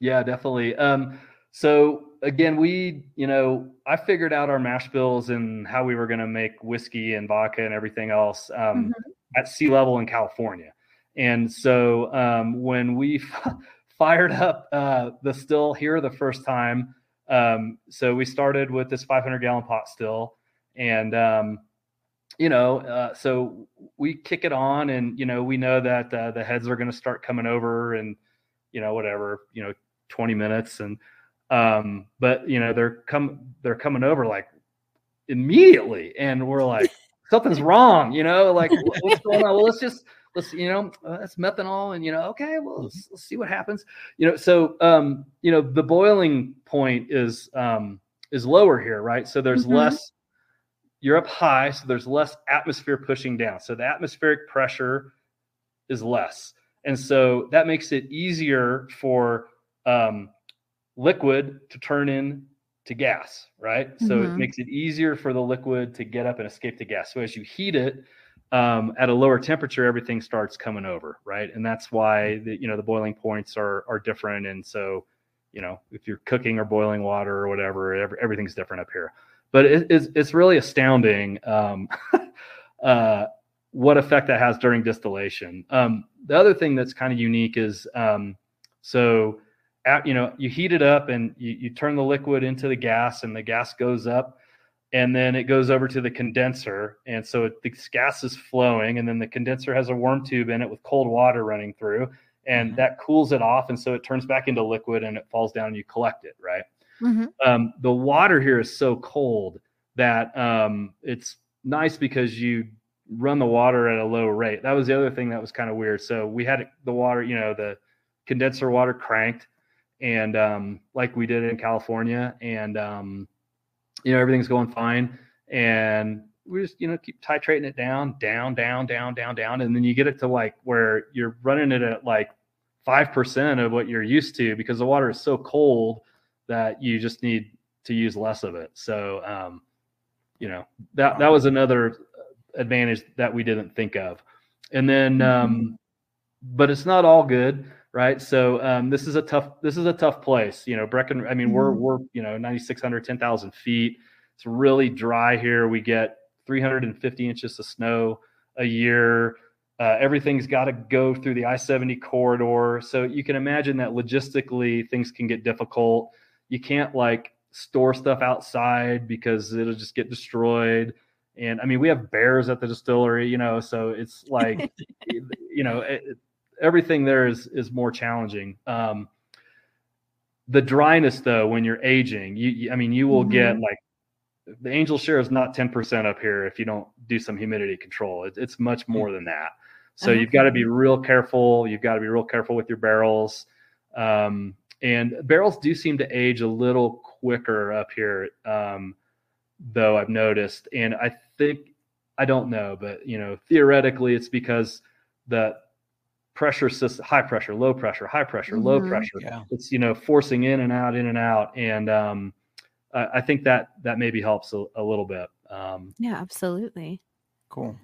Yeah, definitely. Um, so again, we, you know, I figured out our mash bills and how we were going to make whiskey and vodka and everything else um, at sea level in California. And so um, when we fired up uh, the still here the first time, um, so we started with this 500 gallon pot still, and um, you know, uh, so we kick it on, and you know, we know that uh, the heads are going to start coming over, and you know, whatever, you know, 20 minutes, and um, but you know, they're come they're coming over like immediately, and we're like, something's wrong, you know, like what's going on? Well, let's just let's you know, uh, that's methanol, and you know, okay, well, let's, let's see what happens, you know. So um, you know, the boiling point is um is lower here, right? So there's Mhm. less you're up high, so there's less atmosphere pushing down. So the atmospheric pressure is less. And so that makes it easier for um, liquid to turn in to gas, right? So it Mhm. makes it easier for the liquid to get up and escape to gas. So as you heat it um, at a lower temperature, everything starts coming over, right? And that's why the, you know the boiling points are are different. And so, you know, if you're cooking or boiling water or whatever, every, everything's different up here. But it, it's it's really astounding um, uh, what effect that has during distillation. Um, the other thing that's kind of unique is um, so at, you know you heat it up and you, you turn the liquid into the gas and the gas goes up and then it goes over to the condenser and so it, the gas is flowing and then the condenser has a worm tube in it with cold water running through and Mhm. that cools it off and so it turns back into liquid and it falls down and you collect it right Mhm. um, the water here is so cold that um, it's nice because you run the water at a low rate. That was the other thing that was kind of weird. So we had the water, you know, the condenser water cranked, and um, like we did in California, and um, you know everything's going fine, and we just you know keep titrating it down, down, down, down, down, down, and then you get it to like where you're running it at like five percent of what you're used to because the water is so cold that you just need to use less of it. So, um, you know, that that was another advantage that we didn't think of. And then, um, but it's not all good, right? So um, this is a tough this is a tough place. You know, Brecken. I mean, we're Mhm. we're you know 9,600, 10,000 feet. It's really dry here. We get 350 inches of snow a year. Uh, everything's got to go through the I 70 corridor. So you can imagine that logistically things can get difficult. You can't like store stuff outside because it'll just get destroyed. And I mean, we have bears at the distillery, you know, so it's like, you know, it- everything there is is more challenging. Um, the dryness, though, when you're aging, you, you I mean, you will get like the angel share is not 10% up here if you don't do some humidity control. It, it's much more than that. So you've got to be real careful. You've got to be real careful with your barrels. Um, and barrels do seem to age a little quicker up here, um, though I've noticed. And I think I don't know, but you know, theoretically, it's because the pressure system, high pressure, low pressure, high pressure, low Mhm. pressure. Yeah. It's you know forcing in and out, in and out, and um, I, I think that that maybe helps a, a little bit. Um, Yeah, absolutely. Cool.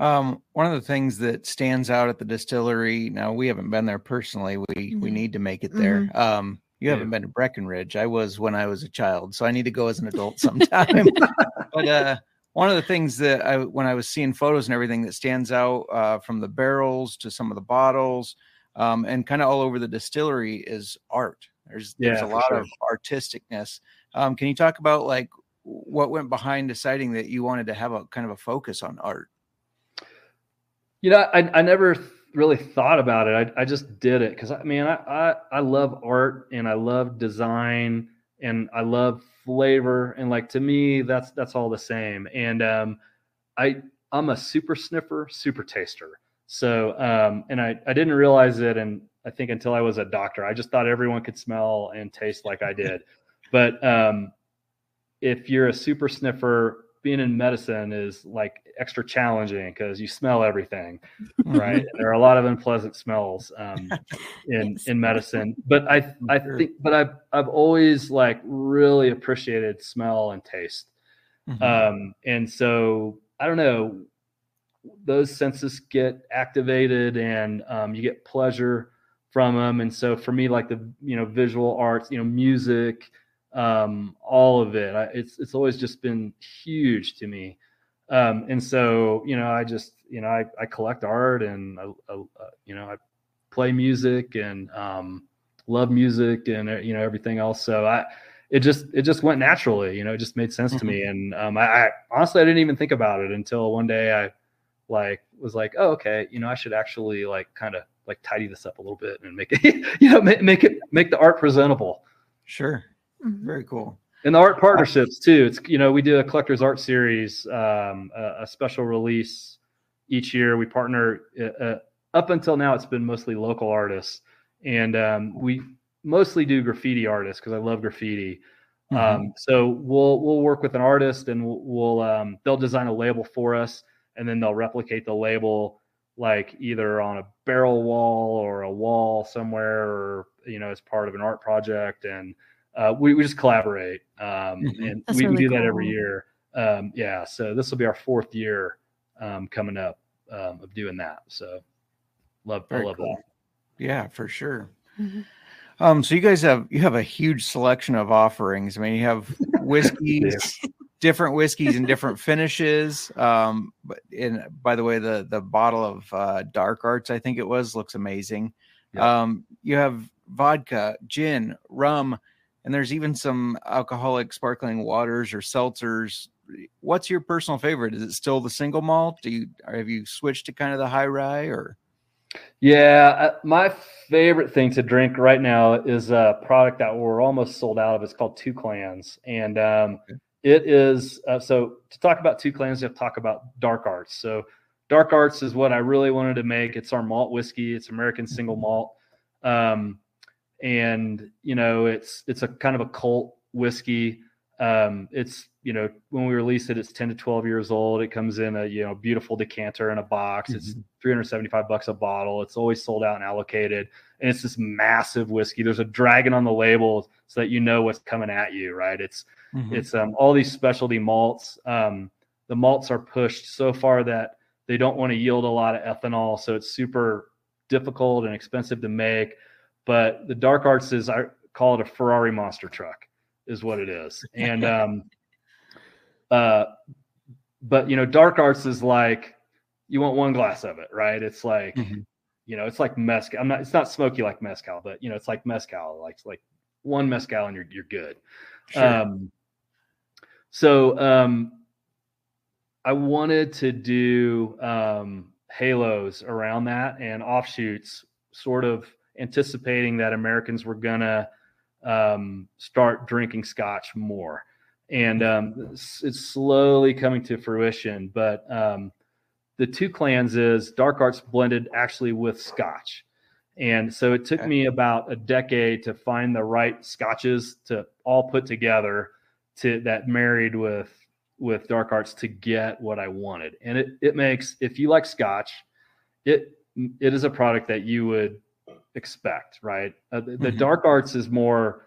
Um, one of the things that stands out at the distillery now, we haven't been there personally. We we Mhm. need to make it there. Um, you Yeah. haven't been to Breckenridge. I was when I was a child, so I need to go as an adult sometime. but uh, one of the things that I when I was seeing photos and everything that stands out uh, from the barrels to some of the bottles, um, and kind of all over the distillery is art. There's there's a lot sure. of artisticness. Um, can you talk about like what went behind deciding that you wanted to have a kind of a focus on art? You know, I, I never really thought about it. I, I just did it because I mean, I, I, I love art and I love design and I love flavor. And like, to me, that's, that's all the same. And, um, I, I'm a super sniffer, super taster. So, um, and I, I didn't realize it. And I think until I was a doctor, I just thought everyone could smell and taste like I did. But, um, if you're a super sniffer, being in medicine is like extra challenging because you smell everything, right? there are a lot of unpleasant smells um, in Yes. in medicine, but I I think, but I've I've always like really appreciated smell and taste, Mhm. um, and so I don't know, those senses get activated and um, you get pleasure from them, and so for me, like the you know visual arts, you know, music um, all of it. I, it's it's always just been huge to me, um, and so you know I just you know I, I collect art and I, I, uh, you know I play music and um, love music and uh, you know everything else. So I it just it just went naturally. You know, it just made sense to me. And um, I, I honestly I didn't even think about it until one day I like was like, oh okay, you know I should actually like kind of like tidy this up a little bit and make it you know make, make it make the art presentable. Sure. Mhm. Very cool. And the art partnerships too. It's you know we do a collector's art series, um, a, a special release each year. We partner. Uh, uh, up until now, it's been mostly local artists, and um, we mostly do graffiti artists because I love graffiti. Um, so we'll we'll work with an artist and we'll, we'll um, they'll design a label for us, and then they'll replicate the label like either on a barrel wall or a wall somewhere, or you know as part of an art project and uh, we, we just collaborate, um, Mhm. and That's we, we really do that every year. Um, yeah, so this will be our fourth year um, coming up um, of doing that. So love, I love cool. that. Yeah, for sure. Mhm. Um, so you guys have you have a huge selection of offerings. I mean, you have whiskeys, different whiskeys and different finishes. Um, but in by the way, the the bottle of uh, Dark Arts, I think it was, looks amazing. Yeah. Um, you have vodka, gin, rum, and there's even some alcoholic sparkling waters or seltzers. What's your personal favorite? Is it still the single malt? Do you have you switched to kind of the high rye or? Yeah, uh, my favorite thing to drink right now is a product that we're almost sold out of. It's called Two Clans, and um, Okay. it is uh, so. To talk about Two Clans, you have to talk about Dark Arts. So, Dark Arts is what I really wanted to make. It's our malt whiskey. It's American single malt, um, and you know, it's it's a kind of a cult whiskey. Um, it's you know, when we release it, it's ten to twelve years old. It comes in a you know beautiful decanter in a box. It's 375 bucks a bottle. It's always sold out and allocated. And it's this massive whiskey. There's a dragon on the label so that you know what's coming at you, right? It's it's um, all these specialty malts. Um, the malts are pushed so far that they don't want to yield a lot of ethanol, so it's super difficult and expensive to make. But the dark arts is I call it a Ferrari monster truck, is what it is. And um, uh, but you know, dark arts is like you want one glass of it, right? It's like Mhm. you know, it's like mezcal. I'm not. It's not smoky like mezcal, but you know, it's like mezcal. Like like one mezcal and you're you're good. Sure. Um, so um, I wanted to do um, halos around that and offshoots, sort of anticipating that Americans were gonna um, start drinking Scotch more, and um, it's, it's slowly coming to fruition. But um, the two clans is Dark Arts blended actually with Scotch. And so it took me about a decade to find the right scotches to all put together to that married with with dark arts to get what I wanted. And it it makes if you like scotch, it it is a product that you would expect, right? Uh, the, the Mhm. dark arts is more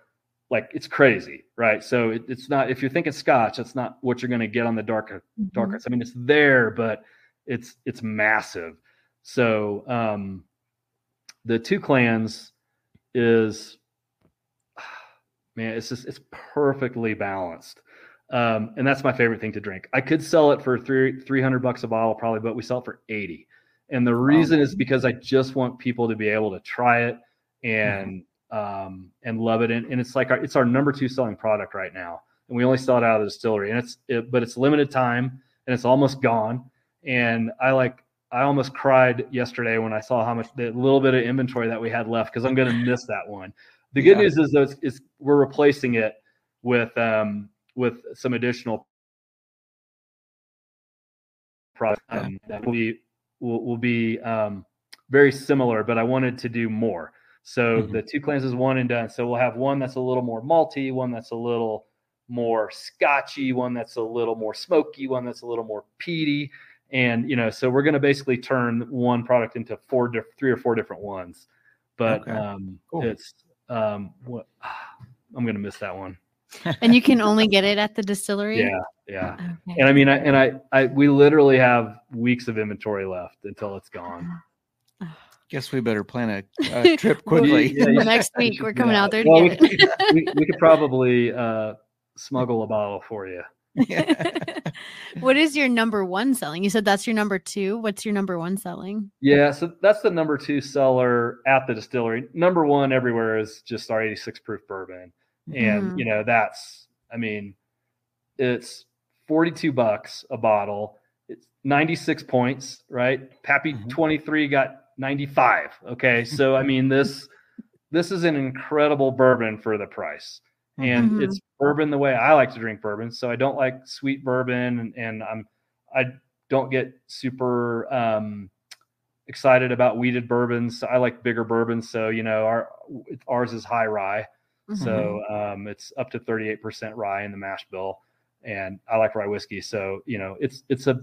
like it's crazy, right? So it, it's not if you're thinking scotch, that's not what you're going to get on the dark dark Mhm. arts. I mean, it's there, but it's it's massive. So um, the two clans is man, it's just it's perfectly balanced. Um, and that's my favorite thing to drink. I could sell it for three three hundred bucks a bottle, probably, but we sell it for eighty. And the reason is because I just want people to be able to try it and um, and love it. And, and it's like our, it's our number two selling product right now, and we only sell it out of the distillery. And it's it, but it's limited time and it's almost gone. And I like I almost cried yesterday when I saw how much the little bit of inventory that we had left because I'm going to miss that one. The good Yeah. news is though it's, it's we're replacing it with um, with some additional product um, that will be will, will be um, very similar, but I wanted to do more. So Mhm. the two clans is one and done. So we'll have one that's a little more malty, one that's a little more scotchy, one that's a little more smoky, one that's a little more peaty, and you know, so we're going to basically turn one product into four, diff- three or four different ones. But Okay. um, Cool. it's um, what I'm going to miss that one. And you can only get it at the distillery. Yeah, yeah. Okay. And I mean, I, and I, I, we literally have weeks of inventory left until it's gone. Guess we better plan a, a trip quickly. Yeah, you- Next week we're coming Yeah. out there to Well, get we, we, we could probably uh, smuggle a bottle for you. what is your number one selling? You said that's your number two. What's your number one selling? Yeah, so that's the number two seller at the distillery. Number one everywhere is just our 86 proof bourbon. And, Mhm. you know, that's, I mean, it's 42 bucks a bottle. It's 96 points, right? Pappy Mhm. 23 got 95. Okay. So, I mean, this, this is an incredible bourbon for the price. and Mhm. it's bourbon the way I like to drink bourbon. So I don't like sweet bourbon, and, and I'm I don't get super um, excited about wheated bourbons. I like bigger bourbons. So you know our ours is high rye, so um, it's up to 38% rye in the mash bill, and I like rye whiskey. So you know it's it's a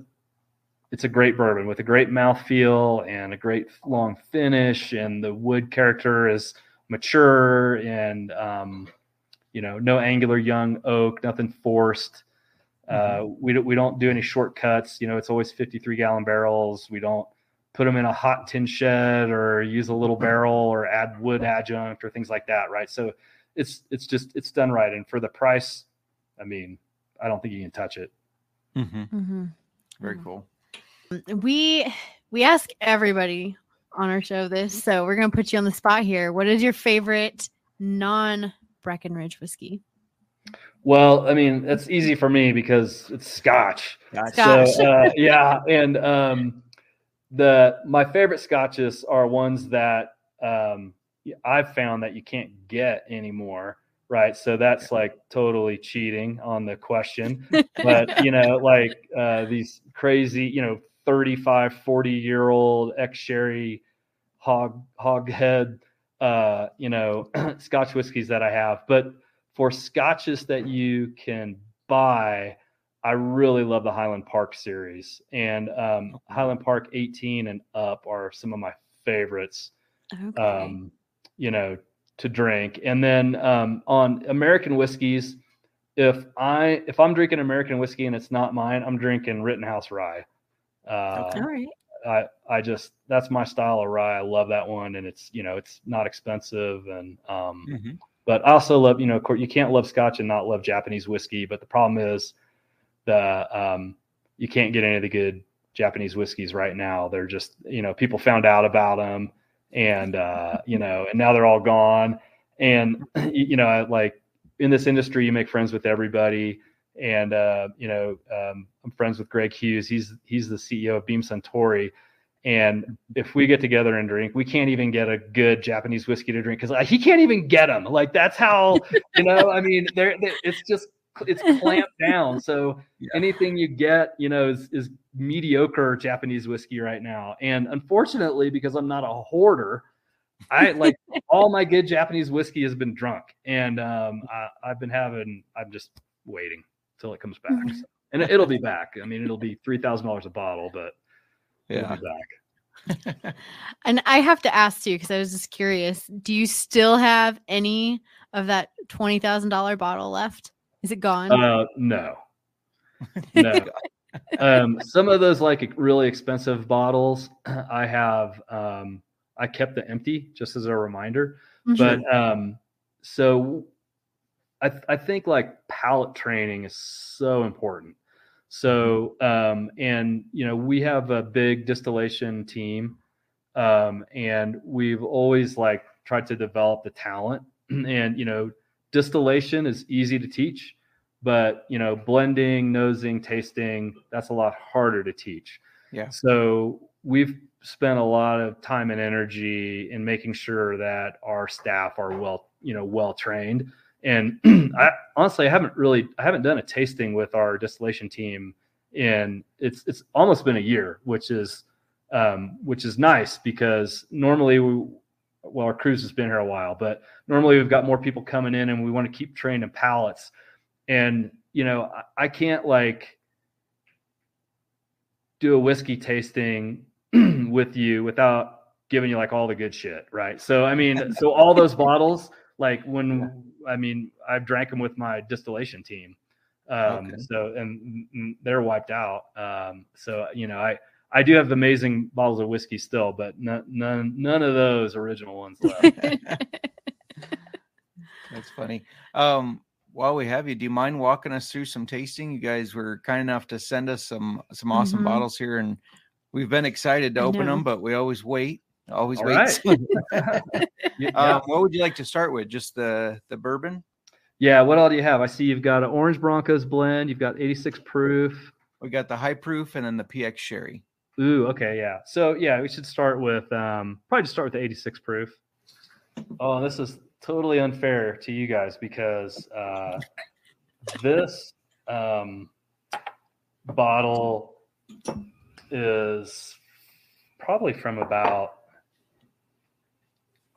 it's a great bourbon with a great mouthfeel and a great long finish, and the wood character is mature and um, you know, no angular young oak, nothing forced. Uh, we don't we don't do any shortcuts. You know, it's always 53 gallon barrels. We don't put them in a hot tin shed or use a little barrel or add wood adjunct or things like that, right? So it's it's just it's done right, and for the price, I mean, I don't think you can touch it. Mm-hmm. Mm-hmm. Very cool. We we ask everybody on our show this, so we're gonna put you on the spot here. What is your favorite non Breckenridge whiskey? Well, I mean, that's easy for me because it's Scotch. Scotch. So uh, yeah, and um, the my favorite scotches are ones that um, I've found that you can't get anymore. Right, so that's like totally cheating on the question. But you know, like uh, these crazy, you know, 35, 40 year old ex sherry hog hog head, uh, you know, Scotch whiskeys that I have. But for scotches that you can buy, I really love the Highland Park series, and um, Highland Park 18 and up are some of my favorites. Okay. Um, you know, to drink, and then um, on American whiskeys, if I if I'm drinking American whiskey and it's not mine, I'm drinking Rittenhouse Rye. Uh, All right. I I just that's my style of rye. I love that one, and it's you know it's not expensive, and um, Mm-hmm. but I also love you know of course, you can't love Scotch and not love Japanese whiskey. But the problem is the um, you can't get any of the good Japanese whiskeys right now. They're just you know people found out about them, and uh, you know and now they're all gone. And you know like in this industry, you make friends with everybody. And uh, you know, um, I'm friends with Greg Hughes. He's he's the CEO of Beam Suntory. And if we get together and drink, we can't even get a good Japanese whiskey to drink because he can't even get them. Like that's how you know. I mean, they're, they it's just it's clamped down. So Yeah. anything you get, you know, is is mediocre Japanese whiskey right now. And unfortunately, because I'm not a hoarder, I like all my good Japanese whiskey has been drunk, and um, I, I've been having. I'm just waiting till it comes back. So- and it, it'll be back. I mean, it'll be three thousand dollars a bottle, but it'll Yeah. be back. And I have to ask you because I was just curious. Do you still have any of that twenty thousand dollar bottle left? Is it gone? Uh, no, no. um, some of those like really expensive bottles, I have. Um, I kept the empty just as a reminder. Mhm. But um, so I, th- I think like palate training is so important. So um, and you know we have a big distillation team, um, and we've always like tried to develop the talent. and you know distillation is easy to teach, but you know blending, nosing, tasting that's a lot harder to teach. Yeah. So we've spent a lot of time and energy in making sure that our staff are well, you know, well trained. And I honestly I haven't really I haven't done a tasting with our distillation team in it's it's almost been a year, which is um, which is nice because normally we well our cruise has been here a while, but normally we've got more people coming in and we want to keep training palates. And you know, I, I can't like do a whiskey tasting with you without giving you like all the good shit, right? So I mean, so all those bottles, like when I mean, I've drank them with my distillation team. Um, Okay. so and mm, they're wiped out. Um, so you know, I I do have amazing bottles of whiskey still, but none none none of those original ones left. That's funny. Um, while we have you, do you mind walking us through some tasting? You guys were kind enough to send us some some awesome Mhm. bottles here, and we've been excited to I open know. them, but we always wait. Always All wait. right. yeah. um, what would you like to start with? Just the the bourbon? yeah. What all do you have? I see you've got an Orange Broncos blend. You've got 86 proof. We got the high proof and then the PX Sherry. Ooh, okay, yeah. So yeah, we should start with um, probably just start with the 86 proof. Oh, this is totally unfair to you guys because uh, this um, bottle is probably from about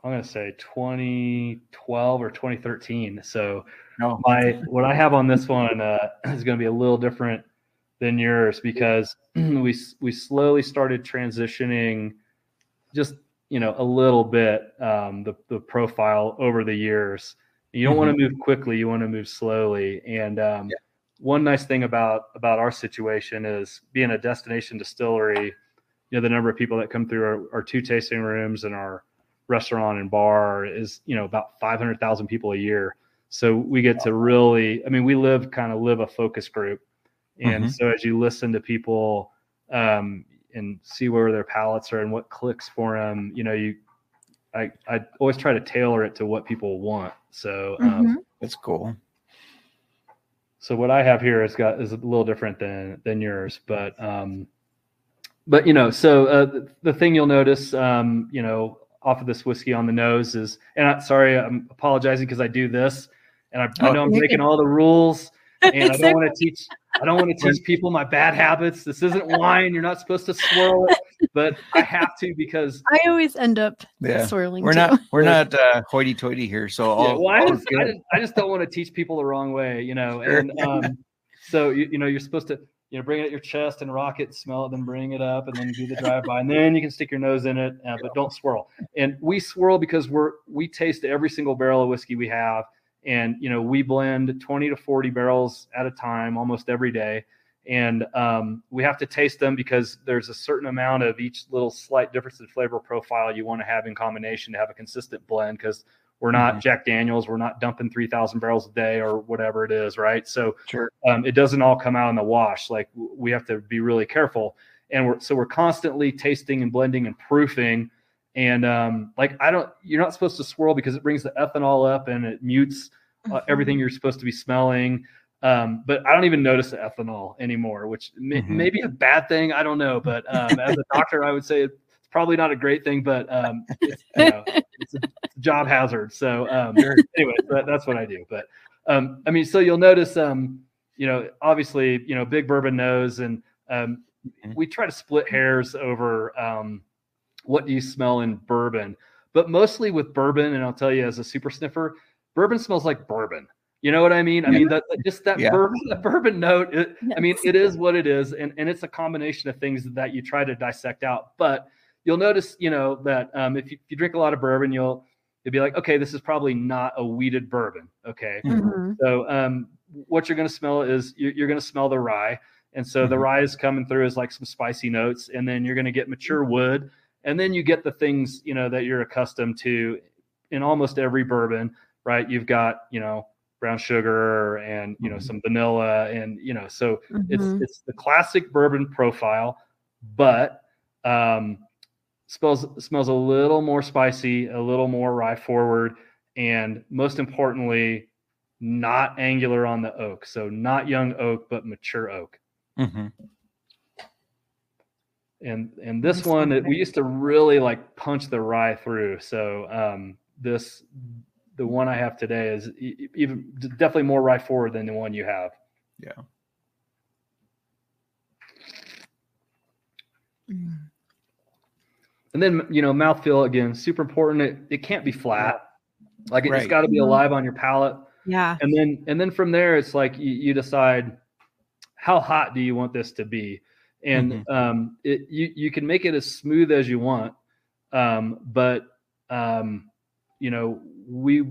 I'm going to say 2012 or 2013. So No. my what I have on this one uh, is going to be a little different than yours because we we slowly started transitioning just you know a little bit um, the the profile over the years You don't want to move quickly; you want to move slowly. And um, Yeah. one nice thing about about our situation is being a destination distillery. You know, the number of people that come through our, our two tasting rooms and our restaurant and bar is you know about five hundred thousand people a year. So we get to really, I mean, we live kind of live a focus group, and Mhm. so as you listen to people um, and see where their palates are and what clicks for them, you know, you, I, I always try to tailor it to what people want. So, um, Mhm. That's cool. so what I have here is got is a little different than than yours, but um, but you know, so uh, the, the thing you'll notice, um, you know, off of this whiskey on the nose is, and I, sorry, I'm apologizing because I do this, and I, I Oh. know I'm breaking all the rules, and I don't want to teach, I don't want to teach people my bad habits. This isn't wine. You're not supposed to swirl it, but I have to because I always end up Yeah. swirling. We're too. not we're not uh, hoity-toity here. So Yeah, well, I, all just, I, just, I just don't want to teach people the wrong way, you know. Sure. And um, so you, you know, you're supposed to you know bring it at your chest and rock it, smell it, then bring it up, and then do the drive by, and then you can stick your nose in it, uh, but don't swirl. And we swirl because we're we taste every single barrel of whiskey we have, and you know we blend 20 to 40 barrels at a time almost every day. And um, we have to taste them because there's a certain amount of each little slight difference in flavor profile you want to have in combination to have a consistent blend. Because we're not Jack Daniels. We're not dumping 3,000 barrels a day or whatever it is, right? So Sure. um, it doesn't all come out in the wash. Like we have to be really careful. And we're, so we're constantly tasting and blending and proofing. And um, like, I don't, you're not supposed to swirl because it brings the ethanol up and it mutes uh, Mhm. everything you're supposed to be smelling. Um, but I don't even notice the ethanol anymore, which may, Mhm. may be a bad thing. I don't know. But um, as a doctor, I would say it's probably not a great thing, but um, it's, you know, it's a job hazard. So um, anyway, that, that's what I do. But um, I mean, so you'll notice, um, you know, obviously, you know, big bourbon nose, and um, Mhm. we try to split hairs over um, what do you smell in bourbon, but mostly with bourbon. And I'll tell you, as a super sniffer, bourbon smells like bourbon. You know what I mean? I mean that that- just that Yeah. bourbon, that bourbon note. It, I mean, it is what it is, and and it's a combination of things that you try to dissect out. But you'll notice, you know, that um, if you, if you drink a lot of bourbon, you'll you'll be like, okay, this is probably not a wheated bourbon. Okay, Mhm. so um, what you're going to smell is you're, you're going to smell the rye, and so the Mhm. rye is coming through as like some spicy notes, and then you're going to get mature wood, and then you get the things you know that you're accustomed to in almost every bourbon, right? You've got you know brown sugar and you know Mhm. some vanilla, and you know so it's Mhm. it's the classic bourbon profile, but um, smells smells a little more spicy, a little more rye forward, and most importantly, not angular on the oak. So not young oak, but mature oak. Mhm. And and this Nice one, one, it- we used to really like punch the rye through. So um, this the one I have today is even definitely more rye forward than the one you have. Mm. And then you know, mouthfeel again, super important. It, it can't be flat. Like it, right. got to be Mhm. alive on your palate. Yeah. And then and then from there, it's like you, you decide how hot do you want this to be, and um, it, you you can make it as smooth as you want, um, but um, you know we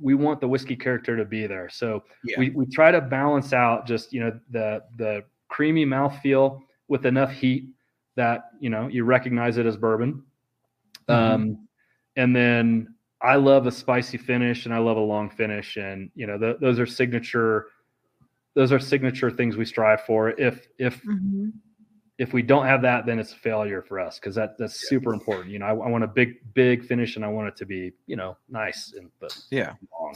we want the whiskey character to be there. So Yeah. we, we try to balance out just you know the the creamy mouthfeel with enough heat that you know you recognize it as bourbon. Mhm. Um, and then I love a spicy finish and I love a long finish, and you know th- those are signature. Those are signature things we strive for. If if Mhm. If we don't have that, then it's a failure for us because that that's super important. You know, I, I want a big big finish and I want it to be you know nice and but Yeah. long.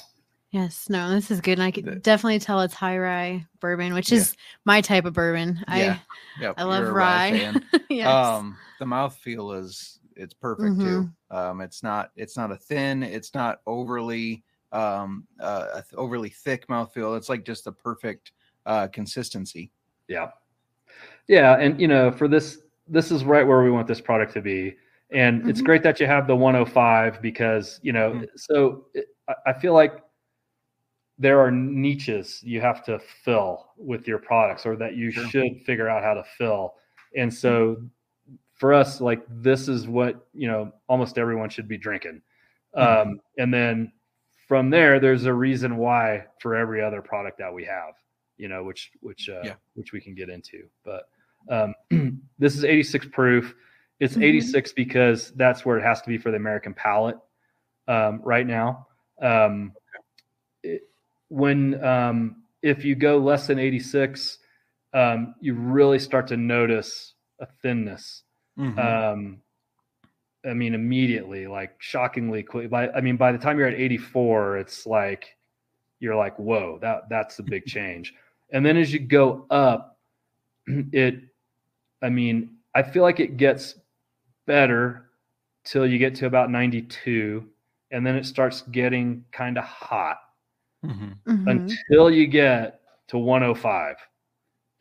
Yes, no, this is good. And I can The- definitely tell it's high rye bourbon, which Yeah. is my type of bourbon. Yeah. Yep. I I love you're a rye. fan. yes. Um, the mouthfeel is it's perfect too. Mm-hmm. Um, it's not it's not a thin, it's not overly um uh a overly thick mouthfeel. It's like just the perfect uh consistency. Yeah. Yeah. And, you know, for this, this is right where we want this product to be. And it's Mhm. great that you have the 105 because, you know, Mhm. so it, I- feel like there are niches you have to fill with your products or that you Sure. should figure out how to fill. And so for us, like this is what, you know, almost everyone should be drinking. Mhm. Um, and then from there, there's a reason why for every other product that we have, you know, which which uh, Yeah. which we can get into. But um, this is 86 proof. It's Mhm. 86 because that's where it has to be for the American palate um, right now. Um, it- when um, if you go less than 86, um, you really start to notice a thinness. Mhm. Um, I mean, immediately, like shockingly quick. By I mean, by the time you're at 84, it's like you're like, whoa, that that's a big change. And then as you go up, it, I mean, I feel like it gets better till you get to about 92, and then it starts getting kind of hot Mhm. Mhm. until you get to 105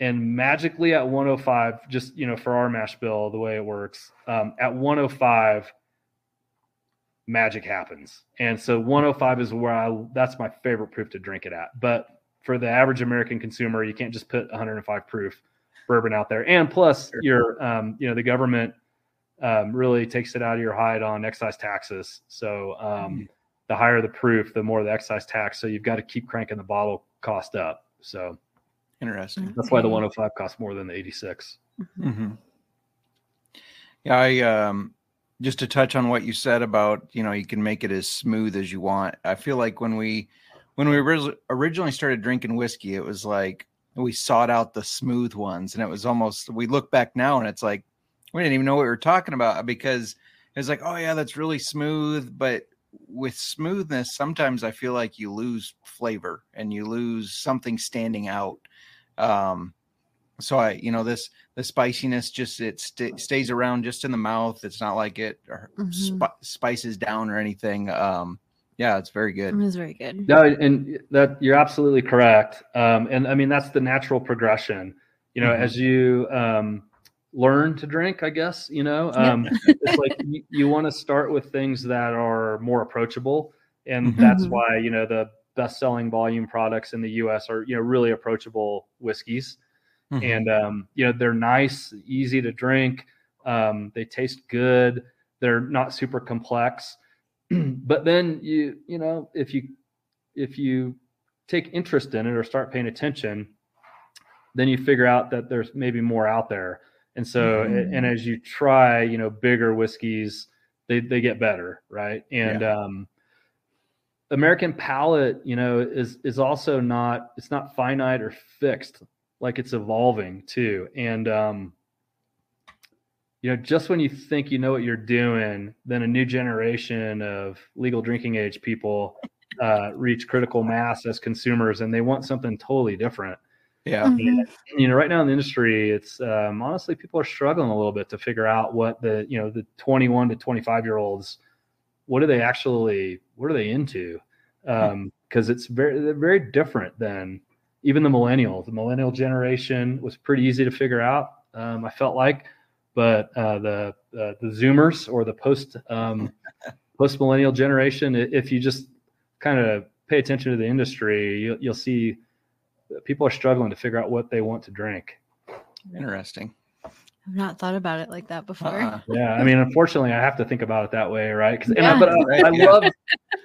and magically at 105 just you know for our mash bill the way it works um, at 105 magic happens and so 105 is where i that's my favorite proof to drink it at but for the average american consumer you can't just put 105 proof bourbon out there and plus your um, you know the government um, really takes it out of your hide on excise taxes so um, the higher the proof, the more the excise tax. So you've got to keep cranking the bottle cost up. So Interesting. that's why the 105 costs more than the 86. Mm-hmm. Yeah, I um just to touch on what you said about you know you can make it as smooth as you want. I feel like when we when we originally started drinking whiskey, it was like we sought out the smooth ones, and it was almost we look back now and it's like we didn't even know what we were talking about because it's like oh yeah that's really smooth, but with smoothness sometimes I feel like you lose flavor and you lose something standing out. Um, so I you know this the spiciness just it st- stays around just in the mouth. It's not like it uh, Mhm. spi- spices down or anything. Um, yeah, it's very It good. was very good. No, and that you're absolutely correct. Um, and I mean, that's the natural progression, you know, Mhm. as you um, learn to drink, I guess, you know, um, it's like you, you want to start with things that are more approachable. And Mhm. that's why, you know, the best selling volume products in the US are, you know, really approachable whiskeys. Mhm. and um, you know they're nice, easy to drink. Um, they taste good. They're not super complex. but then you you know if you if you take interest in it or start paying attention, then you figure out that there's maybe more out there. And so a- and as you try, you know, bigger whiskeys, they they get better, right? And um American palate, you know, is is also not it's not finite or fixed like it's evolving too and um you know just when you think you know what you're doing then a new generation of legal drinking age people uh, reach critical mass as consumers and they want something totally different. Yeah, Mhm. you know right now in the industry it's um, honestly people are struggling a little bit to figure out what the you know the 21 to 25 year olds what are they actually what are they into? Because it's very they're very different than even the millennials. The millennial generation was pretty easy to figure out. Um, i felt like but uh, the uh, the zoomers or the post um, post millennial generation if you just kind of pay attention to the industry you, you'll see people are struggling to figure out what they want to drink interesting. I've not thought about it like that before. Uh-uh. yeah i mean unfortunately i have to think about it that way right 'Cause- and I, Yeah. but I, Right, I love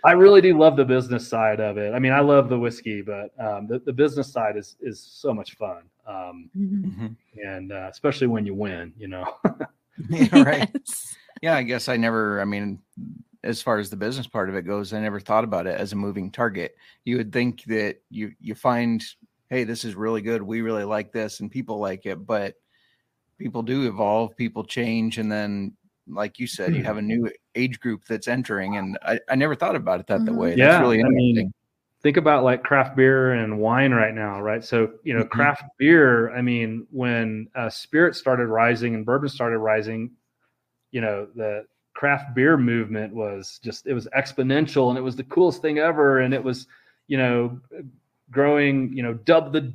i really do love the business side of it i mean i love the whiskey but um, the, the business side is is so much fun um, Mhm. Mhm. and uh, especially when you win you know Yeah, right. Yes. Yeah, I guess I never. I mean, as far as the business part of it goes, I never thought about it as a moving target. You would think that you you find, hey, this is really good. We really like this, and people like it. But people do evolve, people change, and then, like you said, you have a new age group that's entering. And I, I never thought about it that the Mhm. way. Yeah, That's really I mean, interesting. Think about like craft beer and wine right now, right? So, you know, Mhm. craft beer, I mean, when uh, spirit started rising and bourbon started rising, you know, the craft beer movement was just, it was exponential and it was the coolest thing ever. And it was, you know, growing, you know, dub the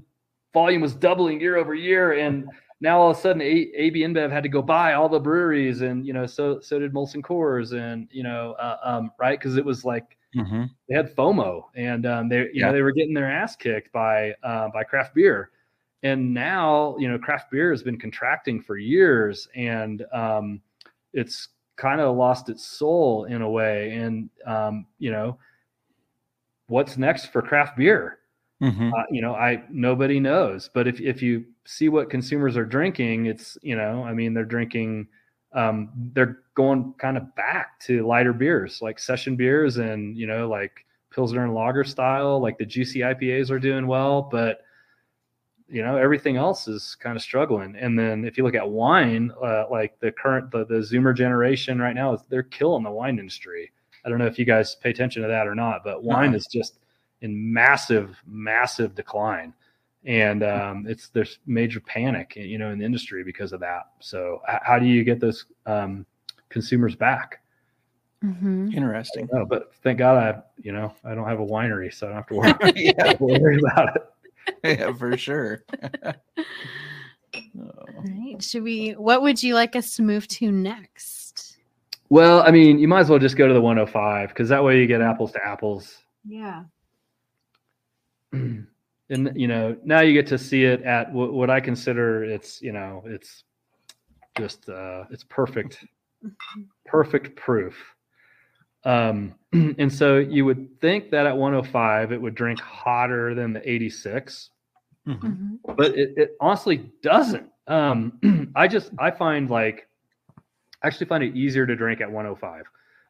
volume was doubling year over year. And now all of a sudden A- AB InBev had to go buy all the breweries and, you know, so, so did Molson Coors and, you know, uh, um, right. Cause it was like, Mhm. they had FOMO and um, they you Yeah. know they were getting their ass kicked by uh, by craft beer, and now you know craft beer has been contracting for years and um, it's kind of lost its soul in a way, and um, you know what's next for craft beer? Mhm. Uh, you know, I nobody knows. But if if you see what consumers are drinking, it's you know, I mean, they're drinking, um, they're going kind of back to lighter beers like session beers and you know, like pilsner and lager style. Like the juicy IPAs are doing well, but you know, everything else is kind of struggling. And then if you look at wine, uh, like the current the the Zoomer generation right now, is they're killing the wine industry. I don't know if you guys pay attention to that or not, but wine Uh-uh. is just in massive, massive decline, and um, it's there's major panic, you know, in the industry because of that. So, how do you get those um, consumers back? Mhm. Interesting. No, but thank God I, you know, I don't have a winery, so I don't have to worry, yeah, worry about it. yeah, for sure. Oh. All right. Should we? What would you like us to move to next? Well, I mean, you might as well just go to the 105 because that way you get apples to apples. Yeah. and you know now you get to see it at what, what i consider it's you know it's just uh it's perfect perfect proof. Um and so you would think that at 105 it would drink hotter than the 86 Mhm. Mhm. but it, it honestly doesn't. Um i just i find like I actually find it easier to drink at 105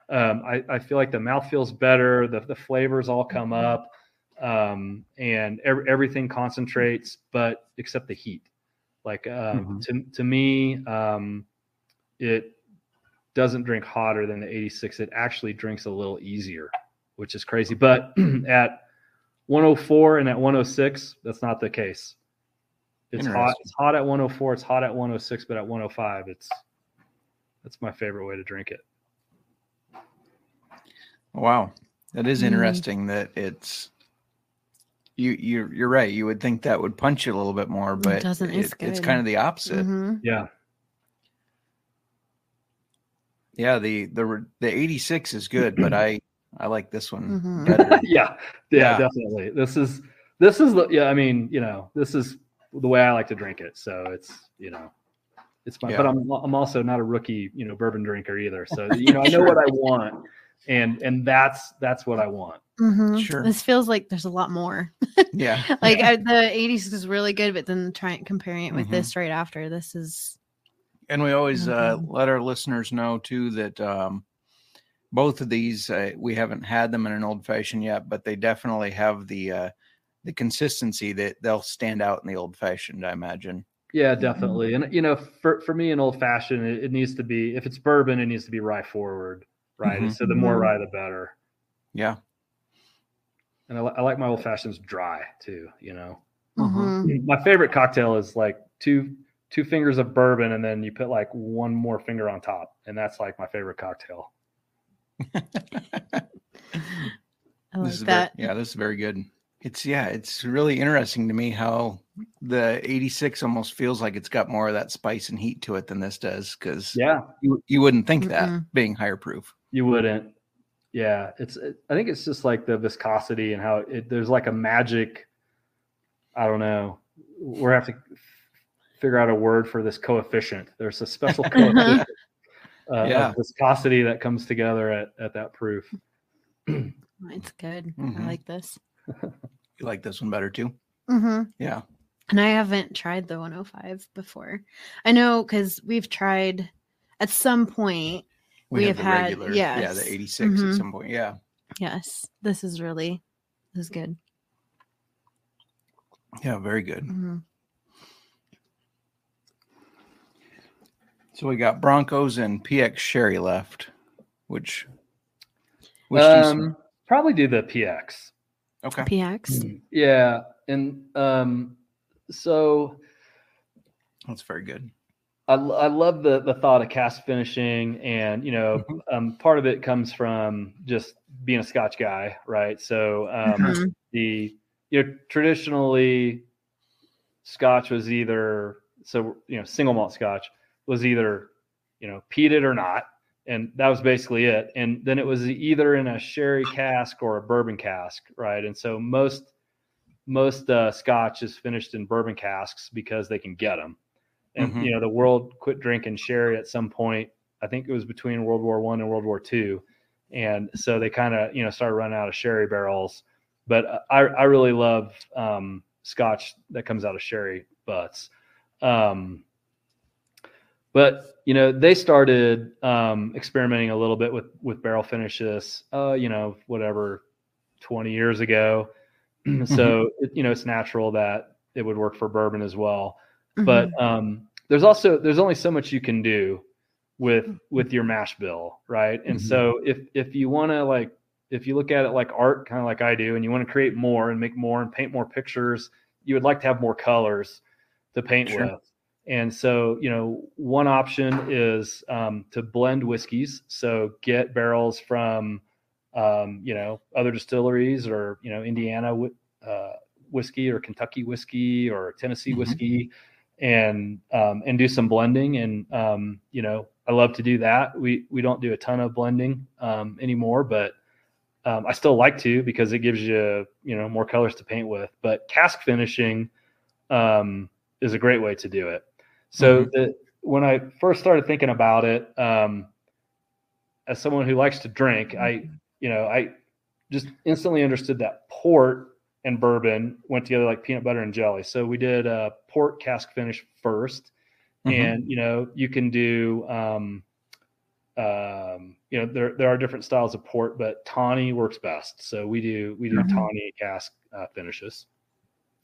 um i, I feel like the mouth feels better the, the flavors all come up um and ev- everything concentrates but except the heat. Like um to, to me um it doesn't drink hotter than the 86 it actually drinks a little easier which is crazy. But at 104 and at 106 that's not the case. It's hot it's hot at 104 it's hot at 106 but at 105 it's that's my favorite way to drink it. Wow, that is Mhm. interesting. That it's you. You. You're right. You would think that would punch you a little bit more, It but doesn't. It's it's kind of the opposite. Mhm. yeah Yeah, the the the 86 is good, but I I like this one Mhm. yeah, yeah, Yeah. definitely. This is this is the yeah. I mean, you know, this is the way I like to drink it. So it's you know, it's fine. But I'm I'm also not a rookie, you know, bourbon drinker either. So you know, I know what I want, and and that's that's what I want. Mhm. Sure. This feels like there's a lot more. Yeah, like I, the 80s is really good, but then trying comparing it with Mhm. this right after, this is and we always uh, Mhm. let our listeners know too that um, both of these uh, we haven't had them in an old fashioned yet, but they definitely have the uh, the consistency that they'll stand out in the old fashioned. I imagine. Yeah, definitely. And you know, for for me, an old fashioned, it, it needs to be if it's bourbon, it needs to be rye forward, right? Mhm. So the more Mhm. rye, the better. Yeah. And I, I like my old fashions dry too. You know, Mhm. my favorite cocktail is like two two fingers of bourbon and then you put like one more finger on top and that's like my favorite cocktail I like this is very- that. yeah, this is very good. It's yeah, it's really interesting to me how the 86 almost feels like it's got more of that spice and heat to it than this does because yeah you, you wouldn't think that Mm-mm. being higher proof. you wouldn't yeah it's it, i think it's just like the viscosity and how it, there's like a magic i don't know we're have to figure out a word for this coefficient there's a special coefficient uh, Yeah. of viscosity that comes together at, at that proof It's good. Mhm. I like this. You like this one better too? hmm Yeah. And I haven't tried the 105 before. I know because we've tried at some point. We had have the had- regular, yeah, yes. the 86 Mhm. at some point. Yeah. Yes, this is really this is good. Yeah, very good. Mhm. So we got Broncos and PX Sherry left, which which do um, probably do the px okay. PX. yeah and um so That's very good. I, I love the the thought of cask finishing, and you know, um, part of it comes from just being a Scotch guy, right? So um, Mhm. the you know traditionally, Scotch was either so you know single malt Scotch was either you know peated or not, and that was basically it. And then it was either in a sherry cask or a bourbon cask, right? And so most most uh, Scotch is finished in bourbon casks because they can get them and Mhm. you know the world quit drinking sherry at some point i think it was between world war one and world war two and so they kind of you know started running out of sherry barrels but uh, I I really love um, Scotch that comes out of sherry butts. Um, but you know they started um, experimenting a little bit with with barrel finishes. Uh, you know whatever, twenty years ago. so it, you know it's natural that it would work for bourbon as well. But um, there's also there's only so much you can do with with your mash bill, right? And so if if you want to like if you look at it like art, kind of like I do, and you want to create more and make more and paint more pictures, you would like to have more colors to paint Sure. with. And so, you know, one option is um, to blend whiskeys. So get barrels from, um, you know, other distilleries or, you know, Indiana uh, whiskey or Kentucky whiskey or Tennessee Mhm. whiskey and, um, and do some blending. And, um, you know, I love to do that. We, we don't do a ton of blending um, anymore, but um, I still like to because it gives you, you know, more colors to paint with. But cask finishing um, is a great way to do it. So the, when I first started thinking about it, um, as someone who likes to drink, I, you know, I just instantly understood that port and bourbon went together like peanut butter and jelly. So we did a port cask finish 1st Mhm. and you know you can do um, um, you know there there are different styles of port, but tawny works best. So we do we do Mhm. tawny cask uh, finishes.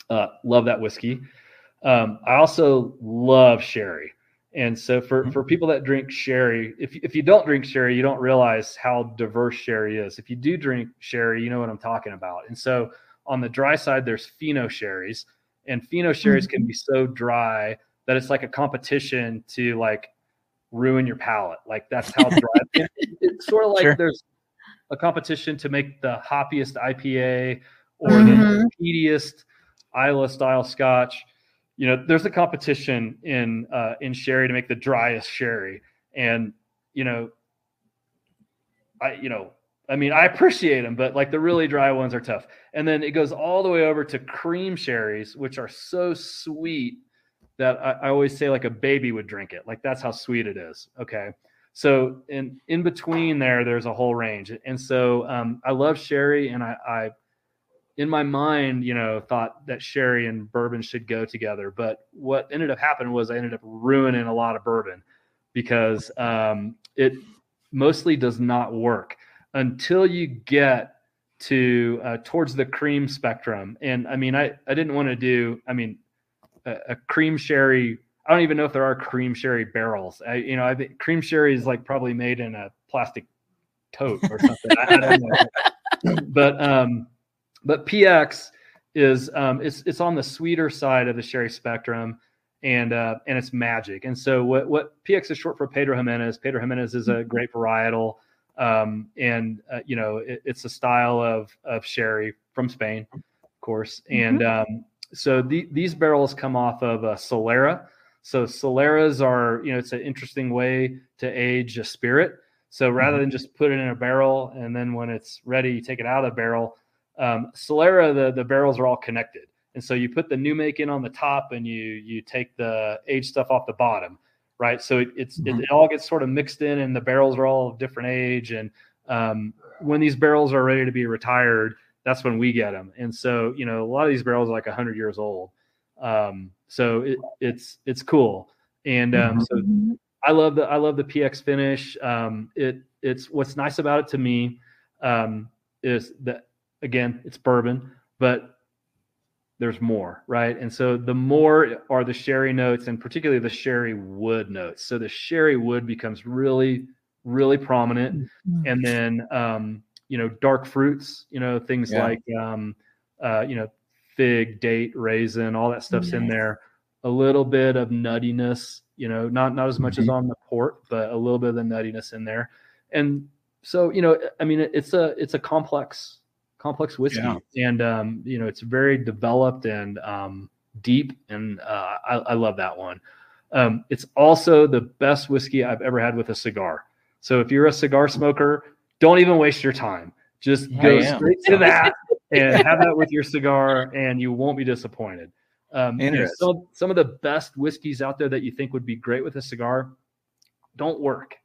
Uh, love that whiskey. Um, I also love sherry. And so for, Mhm. for people that drink sherry, if, if you don't drink sherry, you don't realize how diverse sherry is. If you do drink sherry, you know what I'm talking about. And so on the dry side, there's fino sherries, and fino sherries can be so dry that it's like a competition to like ruin your palate. Like that's how dry it- it's sort of like Sure. there's a competition to make the hoppiest IPA or Mhm. the peatiest Islay style scotch. You know, there's a competition in uh, in sherry to make the driest sherry, and you know, I you know, I mean, I appreciate them, but like the really dry ones are tough. And then it goes all the way over to cream sherries, which are so sweet that I, I always say like a baby would drink it. Like that's how sweet it is. Okay. So in in between there, there's a whole range. And so um, I love sherry, and I, I in my mind, you know, thought that sherry and bourbon should go together. But what ended up happening was I ended up ruining a lot of bourbon because um, it mostly does not work until you get to uh, towards the cream spectrum. And I mean, I I didn't want to do. I mean, a, a cream sherry. I don't even know if there are cream sherry barrels. I, you know, I think cream sherry is like probably made in a plastic tote or something. I, I don't know. but um, but PX is um, it's it's on the sweeter side of the sherry spectrum, and uh, and it's magic. And so what what PX is short for Pedro Ximénez. Pedro Ximénez is a great varietal, um, and uh, you know it, it's a style of of sherry from Spain, of course. And um, so the, these barrels come off of a Solera. So Soleras are you know it's an interesting way to age a spirit. So rather than just put it in a barrel and then when it's ready, you take it out of the barrel. Um, Solera, the, the barrels are all connected. And so you put the new make in on the top and you you take the aged stuff off the bottom, right? So it, it's it, Mhm. it all gets sort of mixed in and the barrels are all of different age. And um, when these barrels are ready to be retired, that's when we get them. And so, you know, a lot of these barrels are like 100 years old. Um, so it, it's it's cool. And um, so I love the I love the PX finish. Um, it it's what's nice about it to me um, is that again it's bourbon, but there's more, right? And so the more are the sherry notes, and particularly the sherry wood notes. So the sherry wood becomes really really prominent, and then um, you know dark fruits, you know things Yeah. like um, uh, you know fig, date, raisin, all that stuff's in there. A little bit of nuttiness, you know, not not as much as on the port, but a little bit of the nuttiness in there. And so, you know, I mean, it's a it's a complex complex whiskey, Yeah. and um, you know, it's very developed and um, deep, and uh, I, I love that one. Um, it's also the best whiskey I've ever had with a cigar. So if you're a cigar smoker, don't even waste your time. Just I go am. straight to that and have that with your cigar, and you won't be disappointed. Um, you know, some, some of the best whiskeys out there that you think would be great with a cigar don't work,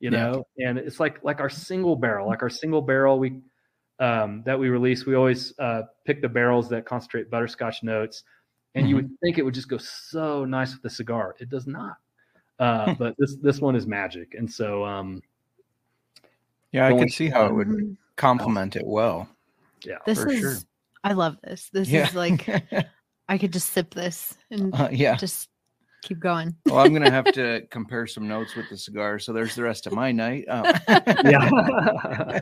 you Yeah. know. And it's like like our single barrel, like our single barrel. We um, that we release, we always uh, pick the barrels that concentrate butterscotch notes, and you would think it would just go so nice with the cigar. It does not. Uh, but this this one is magic, and so um, Yeah, I can see how it would Mhm. complement it well. yeah, This for is sure. I love this. This Yeah. is like I could just sip this and Uh, yeah. just keep going. Well, I'm gonna have to compare some notes with the cigar. So there's the rest of my night. Um, yeah.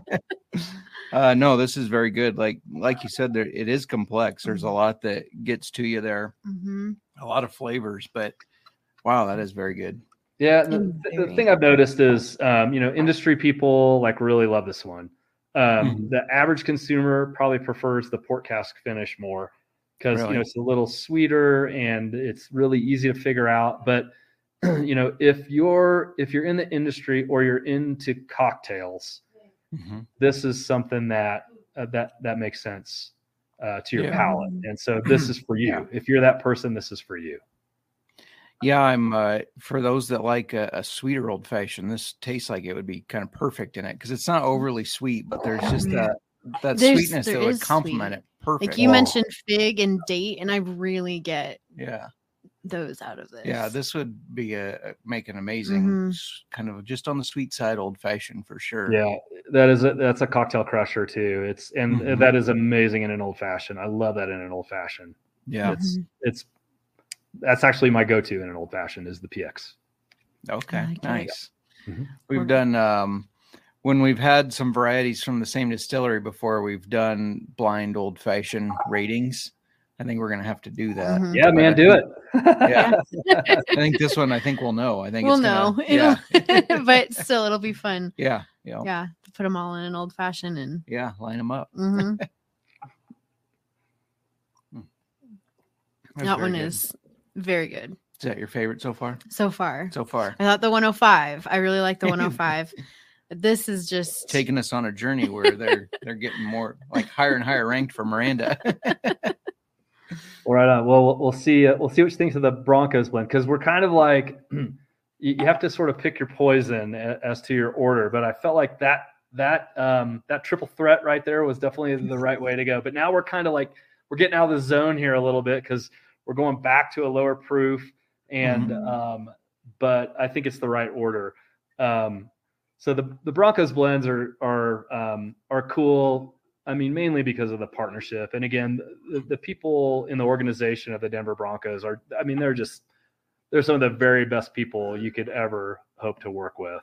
Uh, no, this is very good. Like like you said, there it is complex. There's a lot that gets to you there. hmm A lot of flavors, but wow, that is very good. Yeah, the, Mm, the thing I've noticed is, um, you know, industry people like really love this one. Um, Mhm. The average consumer probably prefers the port cask finish more because you know it's a little sweeter and it's really easy to figure out. But you know, if you're if you're in the industry or you're into cocktails, Mhm. this is something that uh, that that makes sense uh, to your Yeah. palate, and so this is for you. Yeah. If you're that person, this is for you. Yeah, I'm uh, for those that like a, a sweeter old fashioned. This tastes like it would be kind of perfect in it because it's not overly sweet, but there's just that that There's- sweetness that would complement sweet. it perfect. Like you Wow. mentioned fig and date, and I really get yeah, those out of this. yeah, this would be a a- make an amazing Mhm. kind of just on the sweet side old fashioned for sure. Yeah, that is a, that's a cocktail crusher too. It's and Mhm. that is amazing in an old fashioned. I love that in an old fashioned. yeah. It's it's that's actually my go to in an old fashioned is the PX. Okay, like it. nice. Mhm. We've done um when we've had some varieties from the same distillery before. We've done blind old fashioned ratings. I think we're gonna have to do that. Mhm. Yeah, But man, I do it. Yeah. I think this one. I think we'll know. I think we'll it's gonna, know. Yeah, but still, it'll be fun. yeah, yeah, yeah, Yeah, put them all in an old fashioned and yeah, Line them up. mhm. That one good. is very good Is that your favorite so far? so far. So far, I thought the 105. I really like the 105. This is just taking us on a journey where they're they're getting more like higher and higher ranked for Miranda. All right, on. Well, we'll- see. Uh, we'll see what you think of the Broncos blend because we're kind of like you, have to sort of pick your poison as to your order. But I felt like that that um, that triple threat right there was definitely the right way to go. But now we're kind of like we're getting out of the zone here a little bit because we're going back to a lower proof, and Mhm. um, but I think it's the right order. Um, so the the Broncos blends are are um, are cool. I mean, mainly because of the partnership. And again, the, the people in the organization of the Denver Broncos are, I mean, they're just, they're some of the very best people you could ever hope to work with.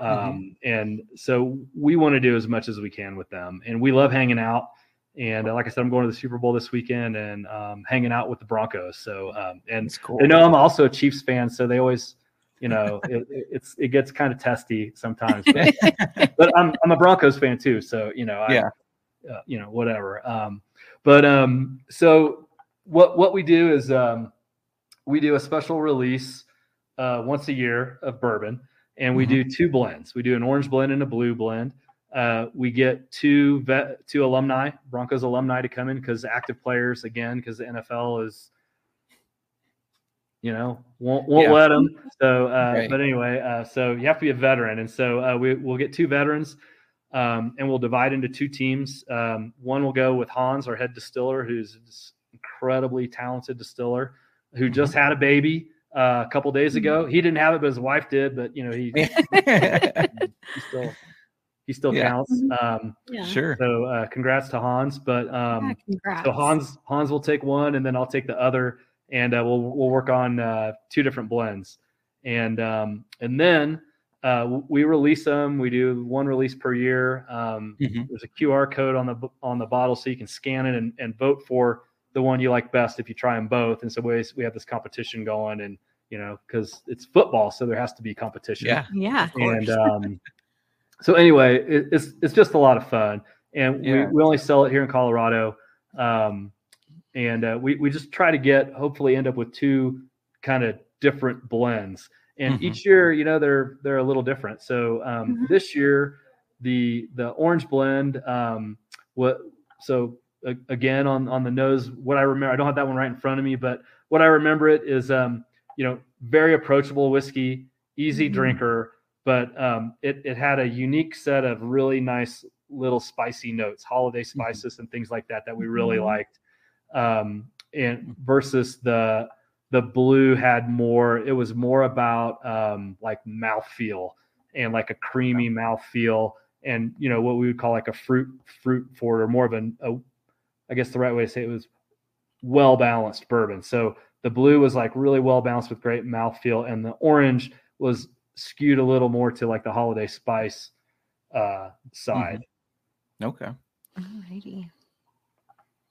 Um, And so we want to do as much as we can with them. And we love hanging out. And uh, like I said, I'm going to the Super Bowl this weekend and um, hanging out with the Broncos. So, um, and It's cool. they know I'm also a Chiefs fan. So they always, you know, it, it- it's, it gets kind of testy sometimes. But, but I'm, I'm a Broncos fan too. So, you know, I, Yeah. Uh, you know, whatever. Um, but um, so what what we do is um, we do a special release uh, once a year of bourbon, and we do two blends. We do an orange blend and a blue blend. Uh, we get two vet, two alumni, Broncos alumni, to come in because active players again, because the NFL is, you know, won't won't Yeah. let them. So, uh, Right. but anyway, uh, so you have to be a veteran, and so uh, we we'll get two veterans um, and we'll divide into two teams. Um, one will go with Hans, our head distiller, who's this incredibly talented distiller, who Mm-hmm. just had a baby uh, a couple days ago. He didn't have it, but his wife did. But you know, he, he still he still Yeah. counts. Um, yeah. sure. so uh, congrats to Hans. But um, congrats. so Hans Hans will take one, and then I'll take the other, and uh, we'll we'll work on uh, two different blends, and um, and then uh, we release them. We do one release per year. Um, Mhm. There's a QR code on the on the bottle, so you can scan it and, and vote for the one you like best if you try them both. And so we we have this competition going, and you know because it's football, so there has to be competition Yeah. yeah. and um, so anyway, it, it's it's just a lot of fun, and Yeah. we, we only sell it here in Colorado, um, and uh, we we just try to get hopefully end up with two kind of different blends, and Mhm. each year you know they're they're a little different. So um, Mhm. this year, the the orange blend, um, what so a- again on on the nose, what I remember, I don't have that one right in front of me, but what I remember it is um, you know very approachable whiskey, easy Mhm. drinker but um, it, it had a unique set of really nice little spicy notes, holiday spices and things like that that we really Mhm. liked. Um, and versus the the blue had more. It was more about um, like mouthfeel and like a creamy mouthfeel, and you know what we would call like a fruit fruit forward or more of an a, I guess the right way to say it was well balanced bourbon. So the blue was like really well balanced with great mouthfeel, and the orange was skewed a little more to like the holiday spice uh, side. Okay. Alrighty.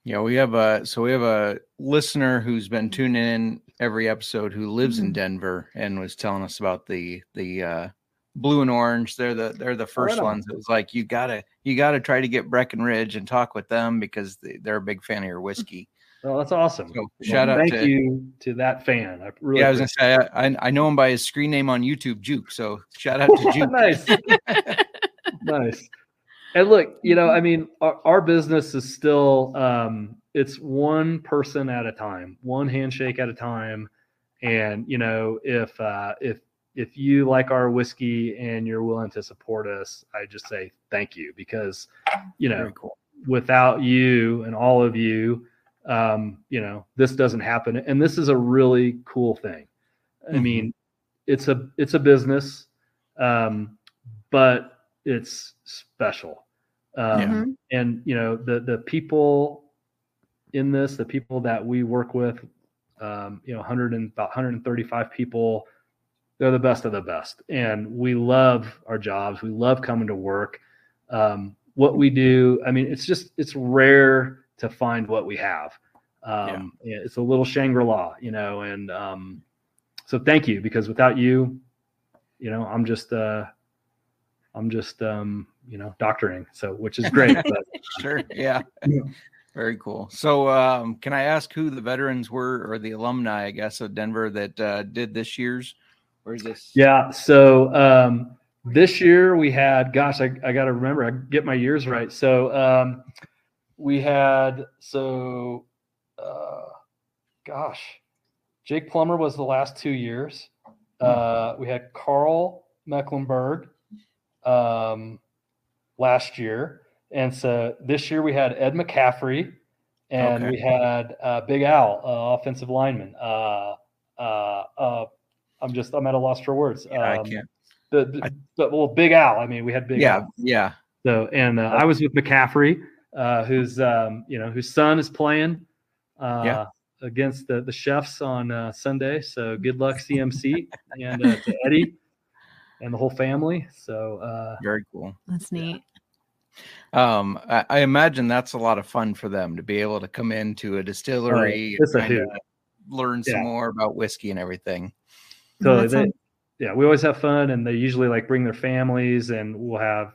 Yeah, we have a so we have a listener who's been tuning in every episode who lives in Mhm. Denver and was telling us about the the uh blue and orange. They're the they're the first on. ones. It was like you gotta you gotta try to get Breckenridge and talk with them because they, they're a big fan of your whiskey. Oh, that's awesome. So Well, shout out thank to you to that fan. I really yeah, I was gonna say I, I I know him by his screen name on YouTube, Juke. So shout out to. Juke. nice, nice. And look, you know, I mean, our, our business is still um, it's one person at a time, one handshake at a time, and you know, if uh, if if you like our whiskey and you're willing to support us, I just say thank you because you know cool. without you and all of you, um, you know, this doesn't happen. And this is a really cool thing. I Mhm. mean, it's a it's a business, um, but it's special. Um, Yeah. And you know, the the people in this, the people that we work with, um, you know, 100 and about 135 people, they're the best of the best, and we love our jobs. We love coming to work. Um, what we do, I mean, it's just it's rare to find what we have. Um, yeah, It's a little Shangri La, you know, and um, so thank you because without you, you know, I'm just uh, I'm just um, you know doctoring, so which is great. but Sure. Yeah. Yeah. Very cool. So, um, can I ask who the veterans were, or the alumni, I guess, of Denver that uh, did this year's? Or is this? Yeah. So um, this year we had, gosh, I, I got to remember, I get my years right. So um, we had, so, uh, gosh, Jake Plummer was the last two years. Uh, we had Karl Mecklenburg um, last year. And so this year we had Ed McCaffrey and Okay. we had uh, Big Al, uh, offensive lineman. Uh, uh, uh, I'm just I'm at a loss for words. Yeah, I Um, can't. The, the, I- the- well, Big Al. I mean, we had Big Yeah. Al. Yeah. So and uh, I was with McCaffrey, uh, who's um, you know whose son is playing uh, Yeah. against the the Chiefs on uh, Sunday. So good luck CMC and uh, to Eddie and the whole family. So uh, Very cool. That's neat. Um, I, I imagine that's a lot of fun for them to be able to come into a distillery it's a and kinda learn some Yeah. more about whiskey and everything. So That they, sounds- yeah, we always have fun, and they usually like bring their families, and we'll have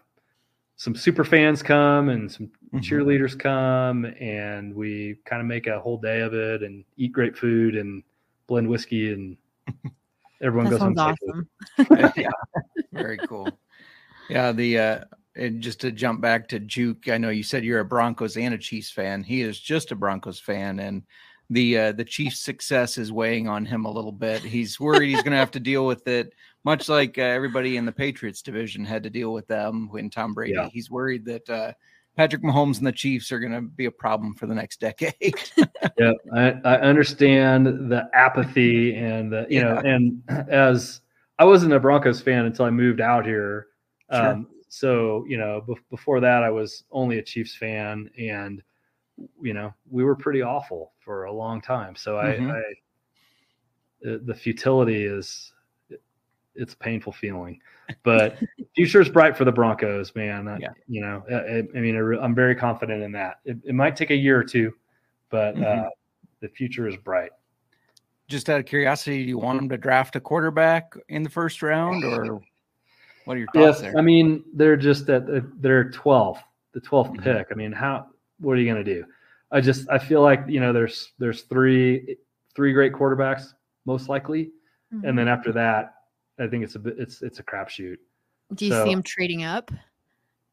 some super fans come and some Mhm. cheerleaders come, and we kind of make a whole day of it, and eat great food and blend whiskey, and everyone That goes home. sounds awesome. yeah. Very cool. Yeah. The uh, and just to jump back to Juke, I know you said you're a Broncos and a Chiefs fan. He is just a Broncos fan, and the uh, the Chiefs' success is weighing on him a little bit. He's worried he's going to have to deal with it, much like uh, everybody in the Patriots division had to deal with them when Tom Brady. Yeah. He's worried that uh, Patrick Mahomes and the Chiefs are going to be a problem for the next decade. yeah, I, I understand the apathy and the you know, and as I wasn't a Broncos fan until I moved out here. Sure. Um, so you know, bef- before that, I was only a Chiefs fan, and you know, we were pretty awful for a long time. So. I, I the, the futility is it's a painful feeling, but future is bright for the Broncos, man. I- Yeah. You know, I, I mean, I re- I'm very confident in that. It, it might take a year or two, but Mhm. uh, the future is bright. just out of curiosity, do you want them to draft a quarterback in the first round, or what are your thoughts Yes, there? I mean they're just at the- they're 12th, the 12th Mhm. pick. I mean, how what are you going to do? I just I feel like you know there's there's three three great quarterbacks most likely, Mm-hmm. and then after that, I think it's a bit it's it's a crapshoot. Do you so- see him trading up?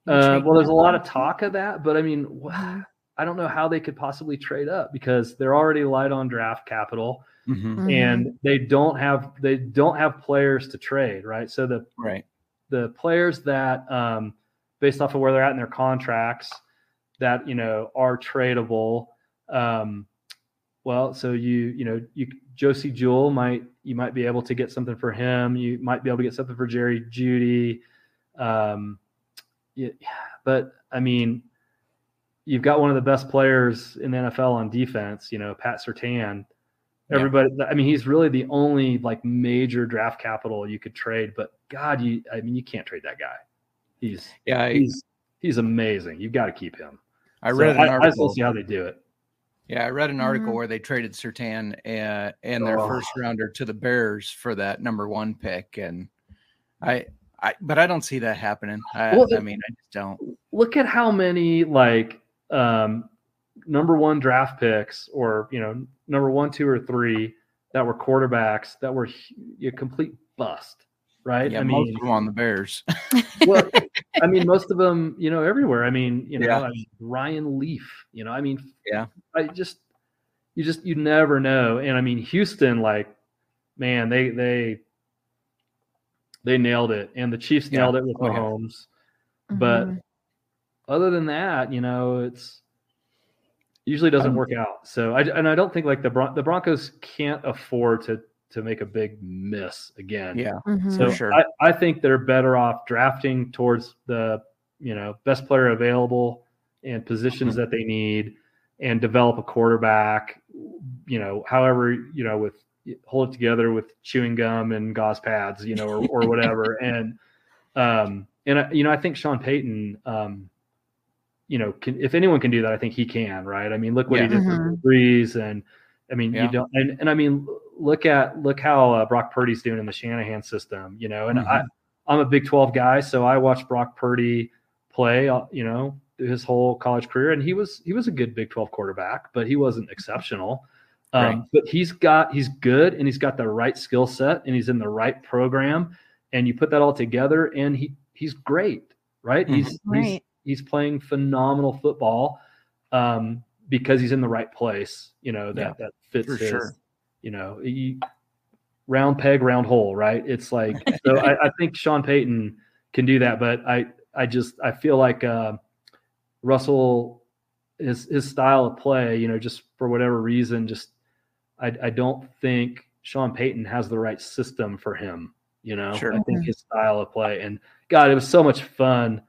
Uh, well, there's a lot of talk of that, but I mean, wh- I don't know how they could possibly trade up because they're already light on draft capital, Mhm. Mhm. and they don't have they don't have players to trade, right? So the Right. the players that um, based off of where they're at in their contracts that you know are tradable. Um, well, so you you know you Josey Jewell might you might be able to get something for him. You might be able to get something for Jerry Jeudy. Um, yeah, but I mean, you've got one of the best players in the NFL on defense. You know, Pat Surtain. Yeah. Everybody, I mean, he's really the only like major draft capital you could trade. But God, you, I mean, you can't trade that guy. He's Yeah, I, he's he's amazing. You've got to keep him. I So read an I, I article. don't see how they do it. Yeah, I read an article Mhm. where they traded Surtain uh, and their Oh. first rounder to the Bears for that number one pick, and I, I, but I don't see that happening. I, Well, I mean, I just don't. look at how many like um, number one draft picks or you know number one two or three that were quarterbacks that were a complete bust right Yeah, i most mean of them on the Bears. well i mean most of them you know everywhere i mean you know Yeah. I mean, ryan leaf you know i mean Yeah. i just you just you never know and i mean houston like man they they they nailed it and the chiefs Yeah. nailed it with Oh, yeah. mahomes but Mhm. other than that, you know, it's usually doesn't Um, work out. So I and I don't think like the Bron- the Broncos can't afford to to make a big miss again. yeah, Mhm. So for sure. I, I think they're better off drafting towards the you know best player available and positions Mm-hmm. that they need and develop a quarterback. You know, however you know with hold it together with chewing gum and gauze pads, you know, or, or whatever. and um and I, you know I think Sean Payton. Um, you know, can, if anyone can do that, I think he can, right? I mean, look what Yeah. he did for Brees, and I mean, Yeah. you don't, and, and I mean, look at look how uh, Brock Purdy's doing in the Shanahan system, you know. And I, Mhm. I'm a Big 12 guy, so I watched Brock Purdy play, uh, you know, his whole college career, and he was he was a good Big 12 quarterback, but he wasn't exceptional. Um, Right. But he's got he's good, and he's got the right skill set, and he's in the right program, and you put that all together, and he he's great, right? Mhm. He's he's Right. he's playing phenomenal football um, because he's in the right place. You know that that fits for his. sure. You know, he, round peg, round hole, right? It's like so. I, I think Sean Payton can do that, but I I just I feel like uh, Russell his his style of play, you know, just for whatever reason, just I I don't think Sean Payton has the right system for him. You know, Sure. I think his style of play and God, it was so much fun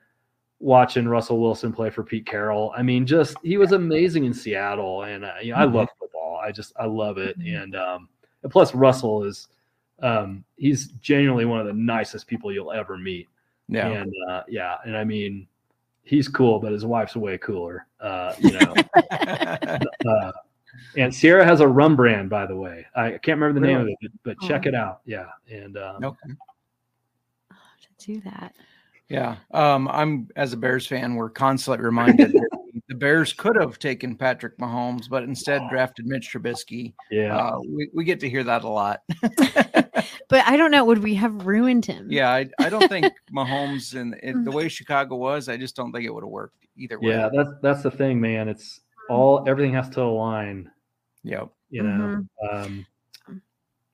watching Russell Wilson play for Pete Carroll. I mean, just he was amazing in Seattle, and uh, you know, I love football. I just I love it, and um, and plus Russell is um, he's genuinely one of the nicest people you'll ever meet, Yeah, and uh, yeah, and I mean, he's cool, but his wife's way cooler, uh, you know. uh, and Sierra has a rum brand, by the way. I can't remember the name of it, but, but check Oh. it out. Yeah, and um, okay. to do that. Yeah. Um, I'm as a Bears fan, we're constantly reminded that the Bears could have taken Patrick Mahomes, but instead drafted Mitch Trubisky. yeah, Uh, we, we get to hear that a lot. But I don't know. Would we have ruined him? yeah, I, I don't think Mahomes and it, the way Chicago was, I just don't think it would have worked either way. yeah. That's that's the thing, man. It's all everything has to align. Yep. You know, um,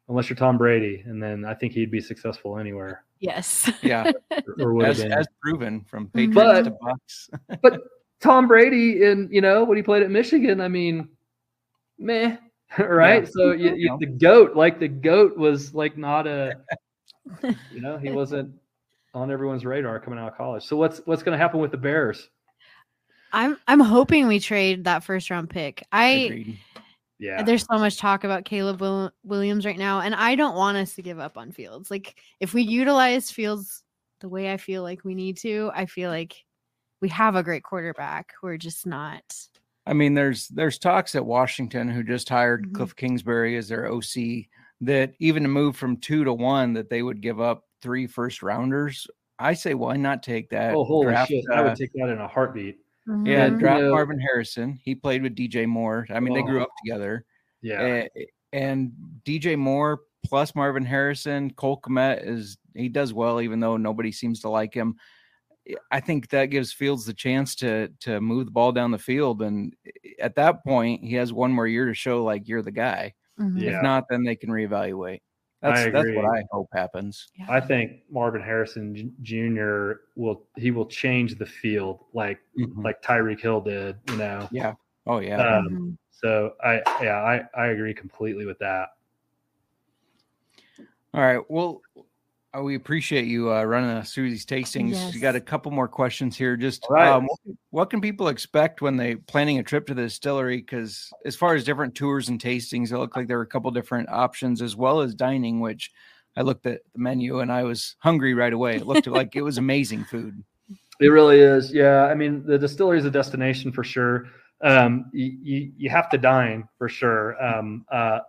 unless you're Tom Brady, and then I think he'd be successful anywhere. Yes. Yeah. Or, or as, as proven from Mhm. Patriots But- to Bucks. but Tom Brady in you know when he played at Michigan, I mean, meh, right? Yeah. So you, you, the goat, like the goat, was like not a, you know, he wasn't on everyone's radar coming out of college. So what's what's going to happen with the Bears? I'm I'm hoping we trade that first round pick. I Agreed. Yeah, there's so much talk about Caleb Will- Williams right now, and I don't want us to give up on Fields. Like if we utilize Fields the way I feel like we need to, I feel like we have a great quarterback. We're just not. I mean, there's there's talks at Washington who just hired Mhm. Cliff Kingsbury as their OC that even to move from two to one that they would give up three first rounders. I say why not take that? oh holy draft, shit, I uh, would take that in a heartbeat. yeah, Mhm. draft You Marvin Harrison. He played with DJ Moore. I mean, they grew Oh. up together. Yeah, A- and DJ Moore plus Marvin Harrison, Cole Kmet is he does well, even though nobody seems to like him. I think that gives Fields the chance to to move the ball down the field, and at that point, he has one more year to show like you're the guy. Mhm. Yeah. If not, then they can reevaluate. That's I that's what I hope happens. Yeah. I think Marvin Harrison Jr. will he will change the field like Mhm. like Tyreek Hill did. You know. Yeah. Oh yeah. Um, Mhm. So I yeah I I agree completely with that. All right. Well, uh, we appreciate you uh, running us through these tastings. You got a couple more questions here. Just All right. um, what, what can people expect when they planning a trip to the distillery? Because as far as different tours and tastings, it looked like there were a couple different options as well as dining. Which I looked at the menu and I was hungry right away. It looked like it was amazing food. It really is. Yeah. I mean, the distillery is a destination for sure. Um, you, you, you have to dine for sure. Um, uh,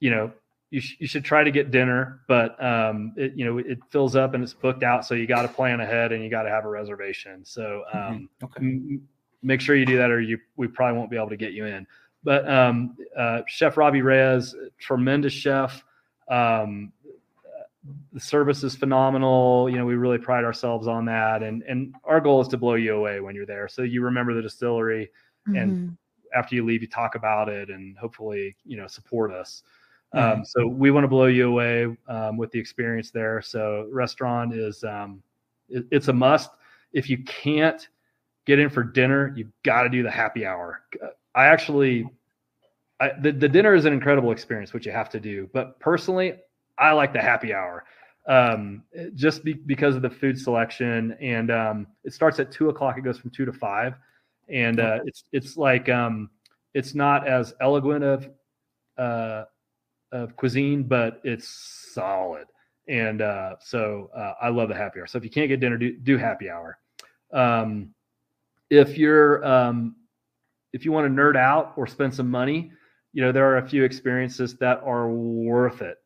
you know, you, sh- you should try to get dinner, but, um, it, you know, it fills up and it's booked out. So you got to plan ahead and you got to have a reservation. So, um, Okay. m- m- make sure you do that or you, we probably won't be able to get you in. But, um, uh, Chef Robbie Reyes, tremendous chef. Um, the service is phenomenal. You know, we really pride ourselves on that. And and our goal is to blow you away when you're there. So you remember the distillery and Mhm. after you leave, you talk about it and hopefully, you know, support us. Um, so we want to blow you away um, with the experience there. So restaurant is um, it- it's a must. If you can't get in for dinner, you've got to do the happy hour. I actually, I, the, the dinner is an incredible experience, which you have to do. But personally, I like the happy hour um, just be, because of the food selection. And um, it starts at two o'clock. It goes from two to five, and uh, it's it's like um, it's not as eloquent of uh, of cuisine, but it's solid. And uh, so uh, I love the happy hour. So if you can't get dinner, do, do happy hour. Um, if you're um, if you want to nerd out or spend some money, you know there are a few experiences that are worth it.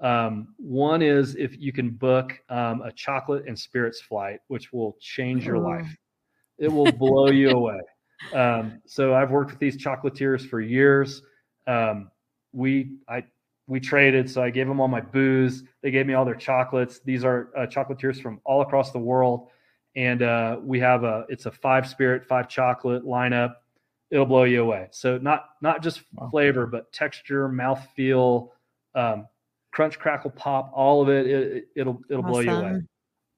Um, one is if you can book um, a chocolate and spirits flight, which will change your life. It will blow you away. Um, so I've worked with these chocolatiers for years. Um, we I we traded, so I gave them all my booze. They gave me all their chocolates. These are uh, chocolatiers from all across the world, and uh, we have a it's a five spirit, five chocolate lineup. It'll blow you away. So not not just Wow. flavor, but texture, mouthfeel, um, crunch, crackle, pop, all of it. it it'll it'll blow you away.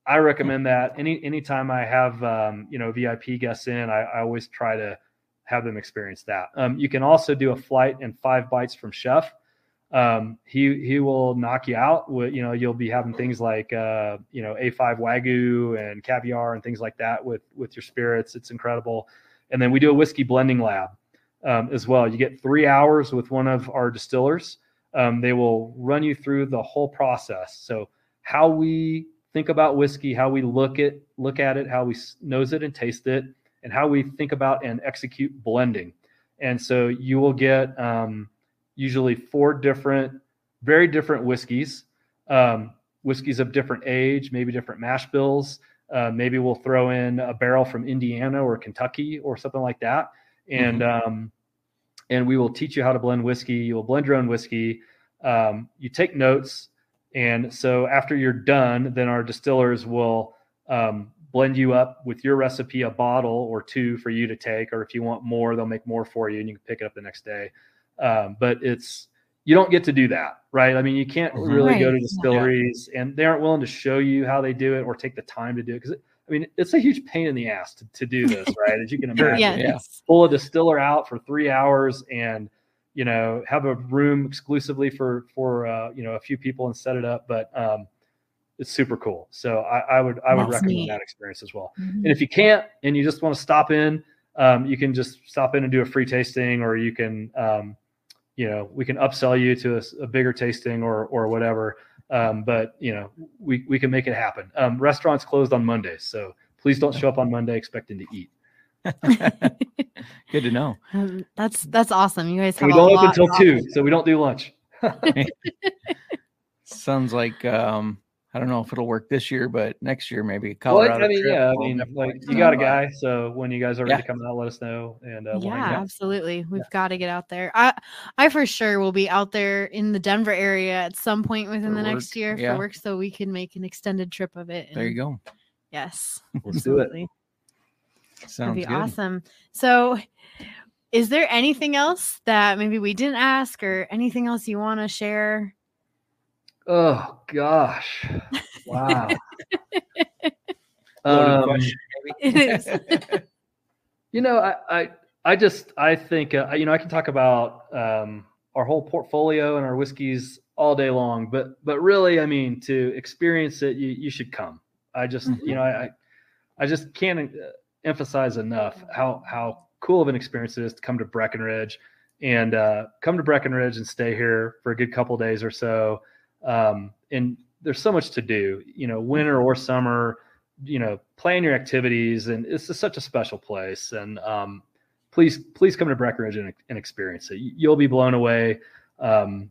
I recommend that. Any anytime I have um, you know VIP guests in, I, I always try to have them experience that. Um, you can also do a flight and five bites from chef. Um, he he will knock you out. With you know you'll be having things like uh, you know A5 wagyu and caviar and things like that with with your spirits. It's incredible. And then we do a whiskey blending lab um, as well. You get three hours with one of our distillers. Um, they will run you through the whole process. So how we think about whiskey, how we look at look at it, how we nose it and taste it, and how we think about and execute blending. And so you will get um, usually four different, very different whiskeys, um, whiskeys of different age, maybe different mash bills. Uh, maybe we'll throw in a barrel from Indiana or Kentucky or something like that, and um, and we will teach you how to blend whiskey. You will blend your own whiskey. Um, you take notes, and so after you're done, then our distillers will um, blend you up with your recipe, a bottle or two for you to take, or if you want more, they'll make more for you, and you can pick it up the next day. Um, but it's you don't get to do that, right? I mean, you can't Mhm. really go Right. to Yeah. distilleries, and they aren't willing to show you how they do it or take the time to do it because I mean, it's a huge pain in the ass to, to do this, right? As you can imagine Yeah. Yeah. pull a distiller out for three hours and you know have a room exclusively for for uh, you know a few people and set it up but um it's super cool so i, I would i would That's recommend neat. that experience as well Mhm. and if you can't and you just want to stop in um, you can just stop in and do a free tasting or you can um, you know we can upsell you to a bigger tasting or or whatever um, but you know we, we can make it happen um, restaurants closed on mondays so please don't show up on monday expecting to eat Good to know. Um, that's that's awesome. You guys have we a don't open lot until two, so we don't do lunch. Sounds like um, I don't know if it'll work this year, but next year maybe. Well, Colorado I mean, trip, yeah, I mean, like you got a guy, so when you guys are ready Yeah. to come out, let us know. And uh, we'll yeah, absolutely. We've got to get out there. I I for sure will be out there in the Denver area at some point within For the next year yeah. for work, so we can make an extended trip of it. There you go. Yes, Let's do it. absolutely. That'd be good. awesome. So, is there anything else that maybe we didn't ask, or anything else you want to share? Oh gosh. Wow. Loaded Um, question, It maybe. is. you know, I, I, I just, I think, uh, you know, I can talk about um, our whole portfolio and our whiskeys all day long, but, but really, I mean, to experience it, you, you should come. I just, Mhm. you know, I, I just can't uh, emphasize enough how, how cool of an experience it is to come to Breckenridge and uh, come to Breckenridge and stay here for a good couple days or so. Um, and there's so much to do, you know, winter or summer, you know, plan your activities, and it's just such a special place. And um, please, please come to Breckenridge and, and experience it. You'll be blown away. Um,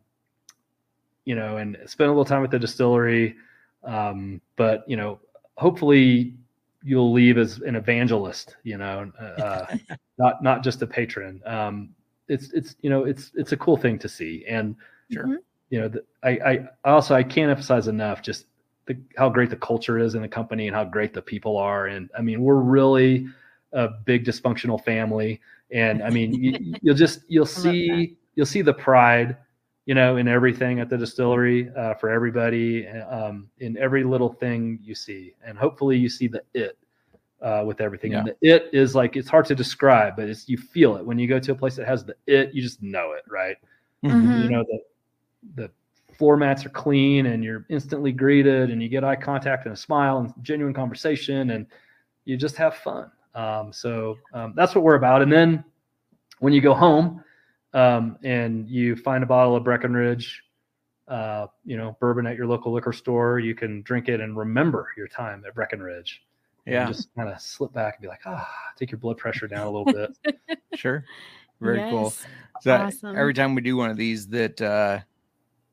you know, and spend a little time at the distillery. Um, but you know, hopefully you'll leave as an evangelist. You know, uh, not not just a patron. Um, it's it's you know it's it's a cool thing to see, and Sure. You know, the, I I I also I can't emphasize enough just the, how great the culture is in the company and how great the people are. And I mean, we're really a big dysfunctional family, and I mean, you, you'll just you'll see you'll see the pride you know, in everything at the distillery uh, for everybody, um, in every little thing you see, and hopefully you see the it uh, with everything. And the it is like it's hard to describe, but it's you feel it when you go to a place that has the it. You just know it, right? Mhm. You know the the floor mats are clean, and you're instantly greeted, and you get eye contact and a smile and genuine conversation, and you just have fun. Um, so um, that's what we're about. And then when you go home um, and you find a bottle of Breckenridge, uh, you know, bourbon at your local liquor store, you can drink it and remember your time at Breckenridge. And Yeah, just kind of slip back and be like, ah, take your blood pressure down a little bit. sure. Very cool. So Awesome. every time we do one of these, that uh,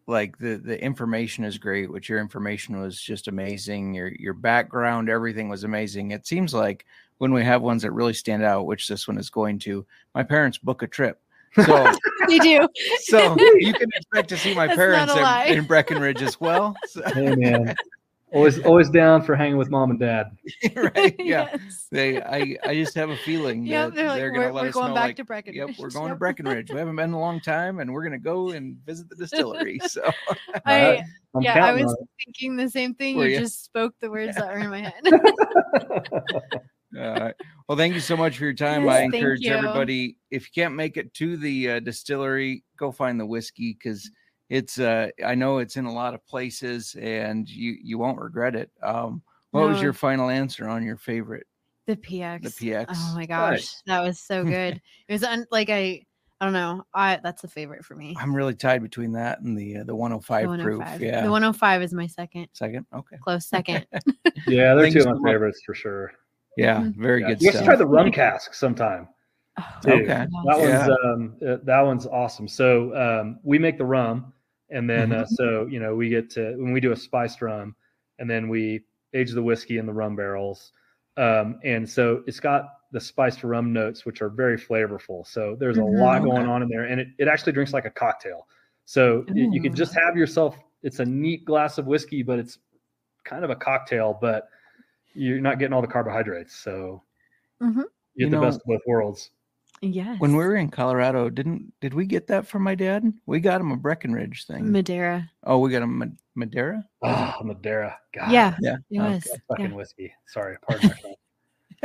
like the the information is great. Which your information was just amazing. Your your background, everything was amazing. It seems like when we have ones that really stand out, which this one is going to, my parents book a trip. So They do. so you can expect to see my That's parents not a lie. in, in Breckenridge as well. So, hey man, always always down for hanging with mom and dad. right? Yeah. Yes. They, I, I just have a feeling Yeah, that they're like, gonna we're, let we're us going know, back like, to Breckenridge. Yep, we're going to Breckenridge. We haven't been in a long time, and we're going to go and visit the distillery. So, I, I'm yeah, I was on thinking the same thing. Were You just spoke the words that were in my head. it. uh, well, thank you so much for your time. Yes, I encourage you. everybody if you can't make it to the uh, distillery, go find the whiskey because it's. Uh, I know it's in a lot of places, and you you won't regret it. Um, what was your final answer on your favorite? the PX. The PX. Oh my gosh, Nice. that was so good. it was un- like I, I don't know. I that's a favorite for me. I'm really tied between that and the uh, the 105, The proof. Yeah, The 105 is my second, second. Okay. close second. yeah, they're Thank two of my favorites for sure. Yeah, Mhm. very Yeah. good You have to stuff. try the rum cask sometime. Oh. Okay. That Yeah. one's um, uh, that one's awesome. So um, we make the rum, and then Mm-hmm. uh, so you know we get to when we do a spiced rum, and then we age the whiskey in the rum barrels, um, and so it's got the spiced rum notes, which are very flavorful. So there's a Mhm. lot going on in there, and it, it actually drinks like a cocktail. So you could just have yourself. It's a neat glass of whiskey, but it's kind of a cocktail, but you're not getting all the carbohydrates. So Mhm. you You get the know, best of both worlds. Yes. When we were in Colorado, didn't did we get that from my dad? We got him a Breckenridge thing. Madeira. oh, we got him Ma- Madeira. Oh, Madeira. God. Yeah, Yeah. it Okay. was. fucking Yeah. whiskey. Sorry, pardon my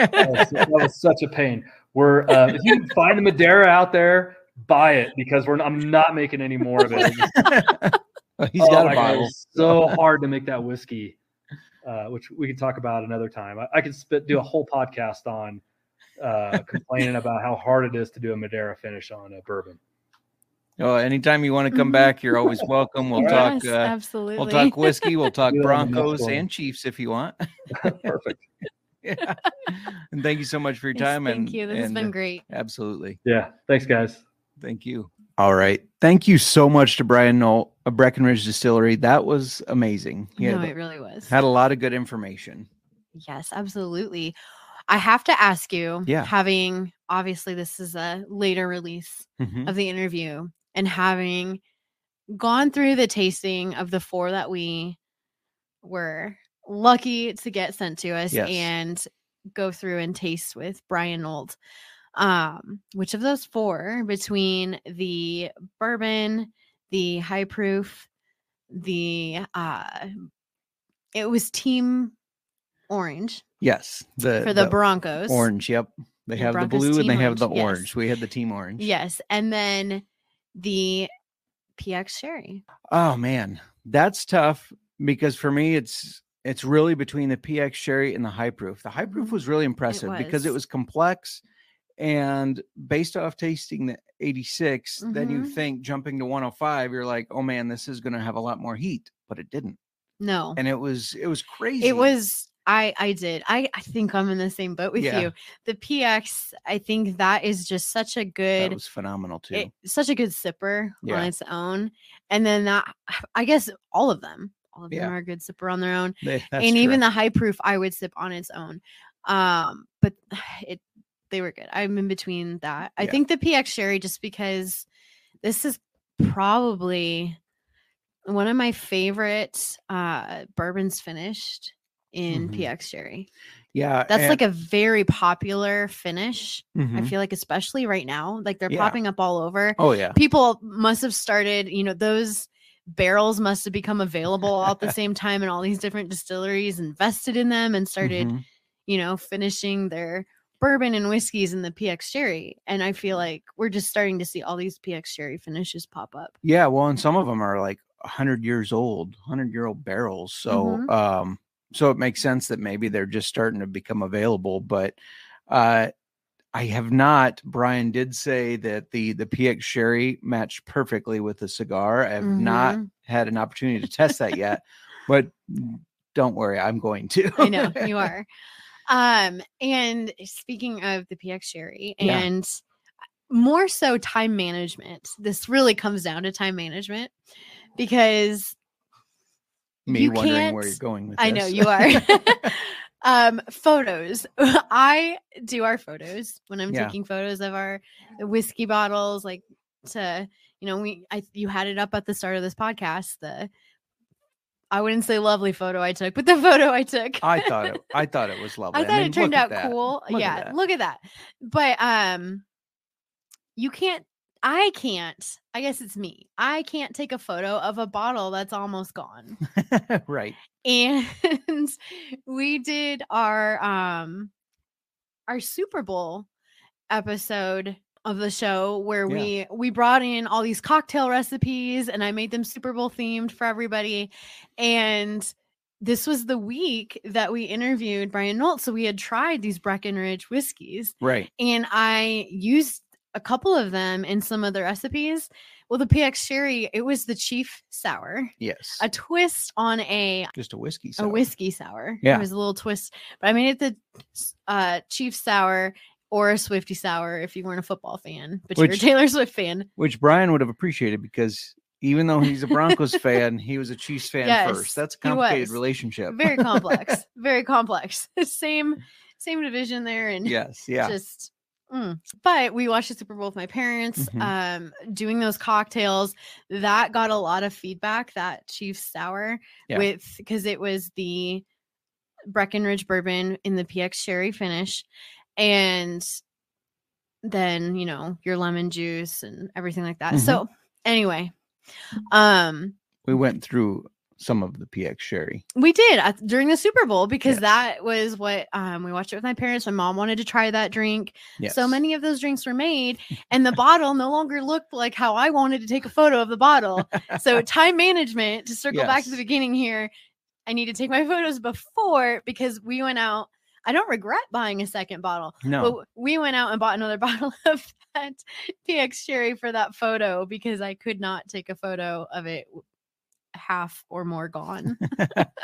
that, was, that was such a pain. We're uh, if you can find the Madeira out there, buy it because we're I'm not making any more of it. Oh, He's oh got a bottle. it's so hard to make that whiskey, uh, which we can talk about another time. I, I could spit, do a whole podcast on uh, complaining about how hard it is to do a Madeira finish on a bourbon. Oh, anytime you want to come Mhm. back, you're always welcome. We'll yes, talk. Uh, absolutely. we'll talk whiskey. We'll talk Do that in the next Broncos and Chiefs if you want. Perfect. yeah. And thank you so much for your Yes, time. thank and you. This has and, been uh, great. Absolutely. Yeah. Thanks, guys. Thank you. All right. Thank you so much to Bryan Nolt of Breckenridge Distillery. That was amazing. He no, it really was. had a lot of good information. Yes, absolutely. I have to ask you, Yeah. having obviously this is a later release Mhm. of the interview and having gone through the tasting of the four that we were lucky to get sent to us Yes. and go through and taste with Bryan Nolt. Um, which of those four between the bourbon, the high proof, the uh it was team orange Yes, the for the, Broncos. orange. Yep, they The have the blue and they have the orange, yes. orange. We had the team orange. Yes, and then the PX Sherry. Oh man, that's tough because for me it's it's really between the PX Sherry and the high proof. The high proof Mhm. was really impressive because it was. was complex and based off tasting the 86, then you Mhm. think jumping to 105, you're like, oh man, this is gonna have a lot more heat, but it didn't. No. And it was it was crazy. It was I I did. I I think I'm in the same boat with Yeah. you. The PX, I think that is just such a that good was phenomenal too. it, such a good sipper Yeah. on its own. And then that I guess all of them, all of Yeah. them are a good sipper on their own. They- and even the high proof I would sip on its own. Um, but it they were good. I'm in between that. I think the PX Sherry just because this is probably one of my favorite uh bourbons finished in Mhm. PX Sherry. yeah, That's and- like a very popular finish. I Mhm. feel like especially right now, like they're Yeah. popping up all over. oh yeah. People must have started, you know, those barrels must have become available all at the same time and all these different distilleries invested in them and started, Mhm. you know, finishing their bourbon and whiskeys in the PX Sherry. And I feel like we're just starting to see all these PX Sherry finishes pop up. Yeah, well, and some of them are like hundred years old, hundred year old barrels. So, Mhm. um, so it makes sense that maybe they're just starting to become available. But, uh, I have not. Bryan did say that the the PX Sherry matched perfectly with the cigar. I have not Mhm. had an opportunity to test that yet, but don't worry, I'm going to. I know you are. Um, and speaking of the PX Sherry Yeah. and more so time management, this really comes down to time management because Me you wondering where can't- you're going with I know you are. um photos i do our photos when i'm Yeah. taking photos of our the whiskey bottles like to you know we i you had it up at the start of this podcast the i wouldn't say lovely photo i took but the photo i took I thought it. I thought it was lovely. I thought mean, it turned out cool. Look yeah, that. look at that. But um you can't I can't. I guess it's me. I can't take a photo of a bottle that's almost gone. right. And we did our um our Super Bowl episode of the show where Yeah. we we brought in all these cocktail recipes and I made them Super Bowl themed for everybody and this was the week that we interviewed Bryan Nolt so we had tried these Breckenridge whiskeys Right. and I used a couple of them in some of the recipes well the PX Sherry it was the chief sour Yes. a twist on a Just a whiskey. Sour. A whiskey sour. Yeah. It was a little twist, but I made it the uh, Chief sour or a Swifty sour if you weren't a football fan, but you're a Taylor Swift fan. which Bryan would have appreciated because even though he's a Broncos fan, he was a Chiefs fan Yes, first. That's a complicated relationship. Very complex. very complex. same same division there, and yes, yeah. just. Mm. But we watched the Super Bowl with my parents, Mhm. um, doing those cocktails. That got a lot of feedback. That Chief sour Yeah. with because it was the Breckenridge bourbon in the PX sherry finish, and then you know your lemon juice and everything like that. Mhm. So anyway, um, we went through some of the PX Sherry. we did at, during the Super Bowl because Yes. that was what um we watched it with my parents. My mom wanted to try that drink. Yes. So many of those drinks were made, and the bottle no longer looked like how I wanted to take a photo of the bottle. So time management to circle back to the beginning here. I need to take my photos before because we went out. I don't regret buying a second bottle, No. but we went out and bought another bottle of that PX Sherry for that photo because I could not take a photo of it half or more gone.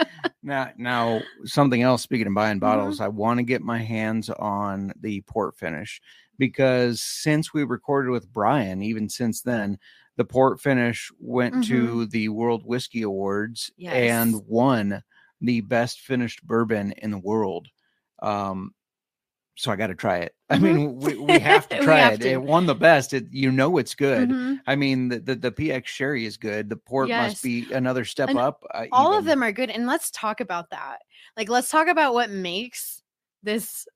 Now, now something else. Speaking of buying Mm-hmm. bottles, I want to get my hands on the port finish because since we recorded with Bryan, even since then, the port finish went to the World Whiskey Awards Yes. and won the best finished bourbon in the world. Um, so I got to try it. I Mhm. mean, we, we have to try have it. to. It won the best. It, you know, it's good. Mhm. I mean, the, the the PX Sherry is good. The port Yes. must be another step And up. uh, all of them are good and let's talk about that like let's talk about what makes this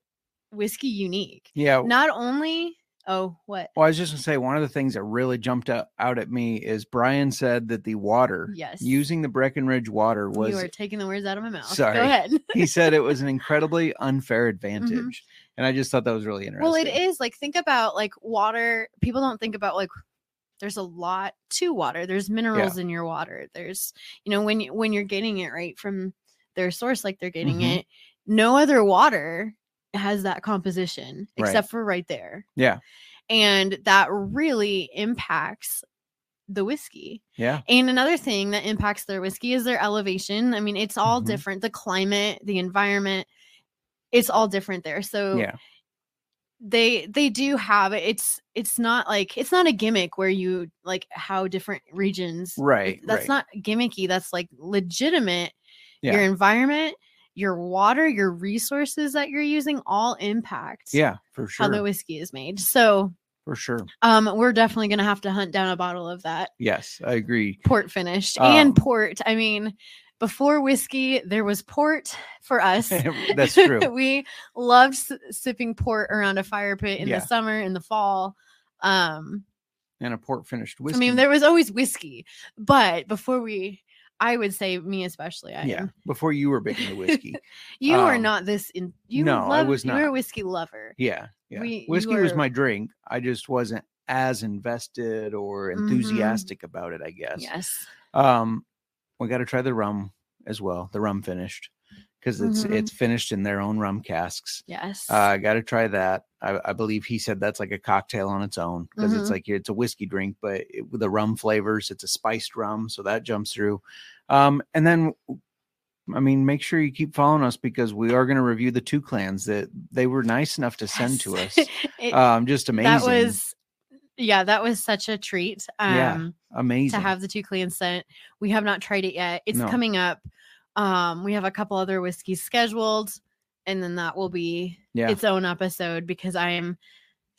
whiskey unique Yeah, not only Oh, what? Well, I was just gonna say one of the things that really jumped out, out at me is Bryan said that the water, Yes. using the Breckenridge water was you are taking the words out of my mouth. Sorry. Go ahead. he said it was an incredibly unfair advantage. And I just thought that was really interesting. Mm-hmm. well, it is like think about like water. People don't think about like there's a lot to water. There's minerals in your water. There's you know when you when you're getting it right from their source, like they're getting Mhm. it. No other water has that composition Right. except for right there. Yeah. and that really impacts the whiskey. Yeah. And another thing that impacts their whiskey is their elevation. I mean, it's all Mhm. different. The climate, the environment, it's all different there. So Yeah. they they do have. It's it's not like it's not a gimmick where you like how different regions Right. that's right. not gimmicky. That's like legitimate. yeah. Your environment, your water, your resources that you're using all impact Yeah, for sure. how the whiskey is made. So For sure. um we're definitely gonna have to hunt down a bottle of that Yes, I agree. port finished Um, and port. I mean, before whiskey, there was port for us. That's true. we loved s- sipping port around a fire pit in Yeah. the summer, in the fall. Um, And a port finished whiskey. I mean, there was always whiskey, but before we, I would say me especially, I yeah, am. before you were big into whiskey. You are Um, not this in. You no, I was not. You're a whiskey lover. Yeah, yeah. We- you whiskey was my drink. I just wasn't as invested or Mhm. enthusiastic about it. I guess. Yes. Um, we got to try the rum as well. The rum finished because it's Mhm. it's finished in their own rum casks. Yes. Uh, I got to try that. I, I believe he said that's like a cocktail on its own because it's Mhm. like it's a whiskey drink, but it, with the rum flavors, it's a spiced rum, so that jumps through. Um, and then, I mean, make sure you keep following us because we are going to review the two clans that they were nice enough to send to us. It- Um, just amazing. that was, yeah, that was such a treat. Um, Yeah, amazing. to have the two clans sent. We have not tried it yet. It's No. coming up. Um, we have a couple other whiskeys scheduled, and then that will be yeah, its own episode because I am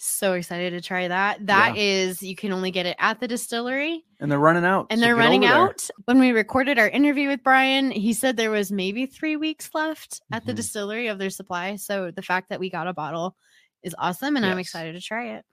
so excited to try that. That is, you can only get it at the distillery, and they're running out, and so they're running over there. out. When we recorded our interview with Bryan, he said there was maybe three weeks left at the Mhm. distillery of their supply. So the fact that we got a bottle is awesome, and I'm excited to try it.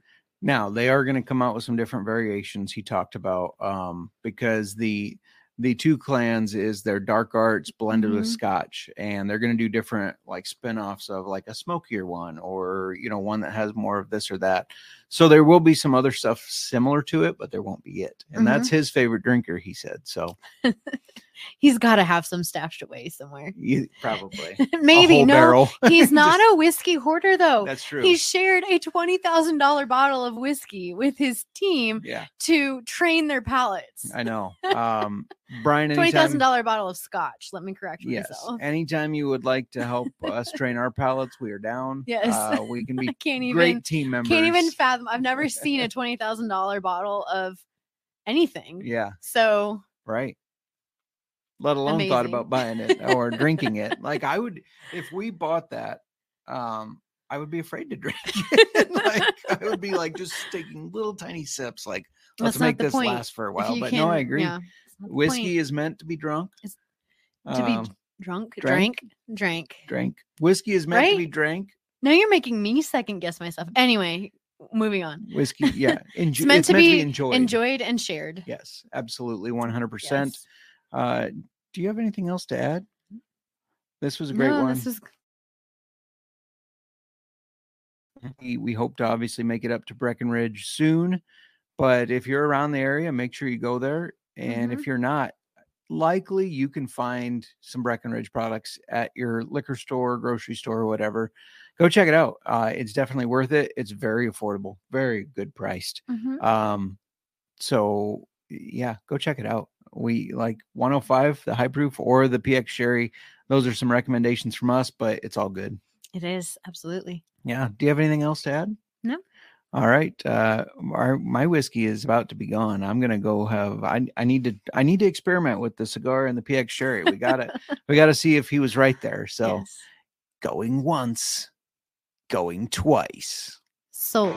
Now they are going to come out with some different variations. He talked about um, because the the two clans is their dark arts blended with Mhm. scotch, and they're going to do different like spin-offs of like a smokier one or you know one that has more of this or that. So there will be some other stuff similar to it, but there won't be it. And that's Mm-hmm. his favorite drinker, he said. So He's got to have some stashed away somewhere. you, probably maybe no. He's not Just- a whiskey hoarder though. That's true. He shared a twenty thousand dollar bottle of whiskey with his team yeah, to train their palates. I know. Um, Bryan, Twenty anytime- thousand dollar bottle of scotch. Let me correct Yes. myself. Anytime you would like to help us train our palates, we are down. Yes. Uh, we can I be can't even great team members. can't even fathom. I've never seen a twenty thousand dollar bottle of anything. yeah, So right. Let alone thought about buying it or drinking it. Like I would, if we bought that, um, I would be afraid to drink it. like I would be like just taking little tiny sips, like let's That's make this point. last for a while. But no, I agree. yeah, it's not the Whiskey point. is meant to be drunk. It's to be Um, drunk, drank? drank, drank. drank. Whiskey is meant to be drank. Now you're making me second guess myself. Anyway, moving on. Whiskey, yeah. Enjo- It's meant to be enjoyed. Enjoyed and shared. Yes, absolutely, one hundred percent. Yes. Uh, do you have anything else to add? This was a great no, one. This is we, we hope to obviously make it up to Breckenridge soon. But if you're around the area, make sure you go there. And Mm-hmm. if you're not, likely you can find some Breckenridge products at your liquor store, grocery store, or whatever. Go check it out. Uh, it's definitely worth it. It's very affordable, very good priced. Mhm. Um, so yeah, go check it out. We like 105, the high proof, or the PX Sherry. Those are some recommendations from us, but it's all good. It is absolutely. Yeah. Do you have anything else to add? No. All right. Uh our my whiskey is about to be gone. I'm gonna go have I I need to I need to experiment with the cigar and the PX sherry. We gotta we gotta see if he was right there. So Yes. going once, going twice. Sold.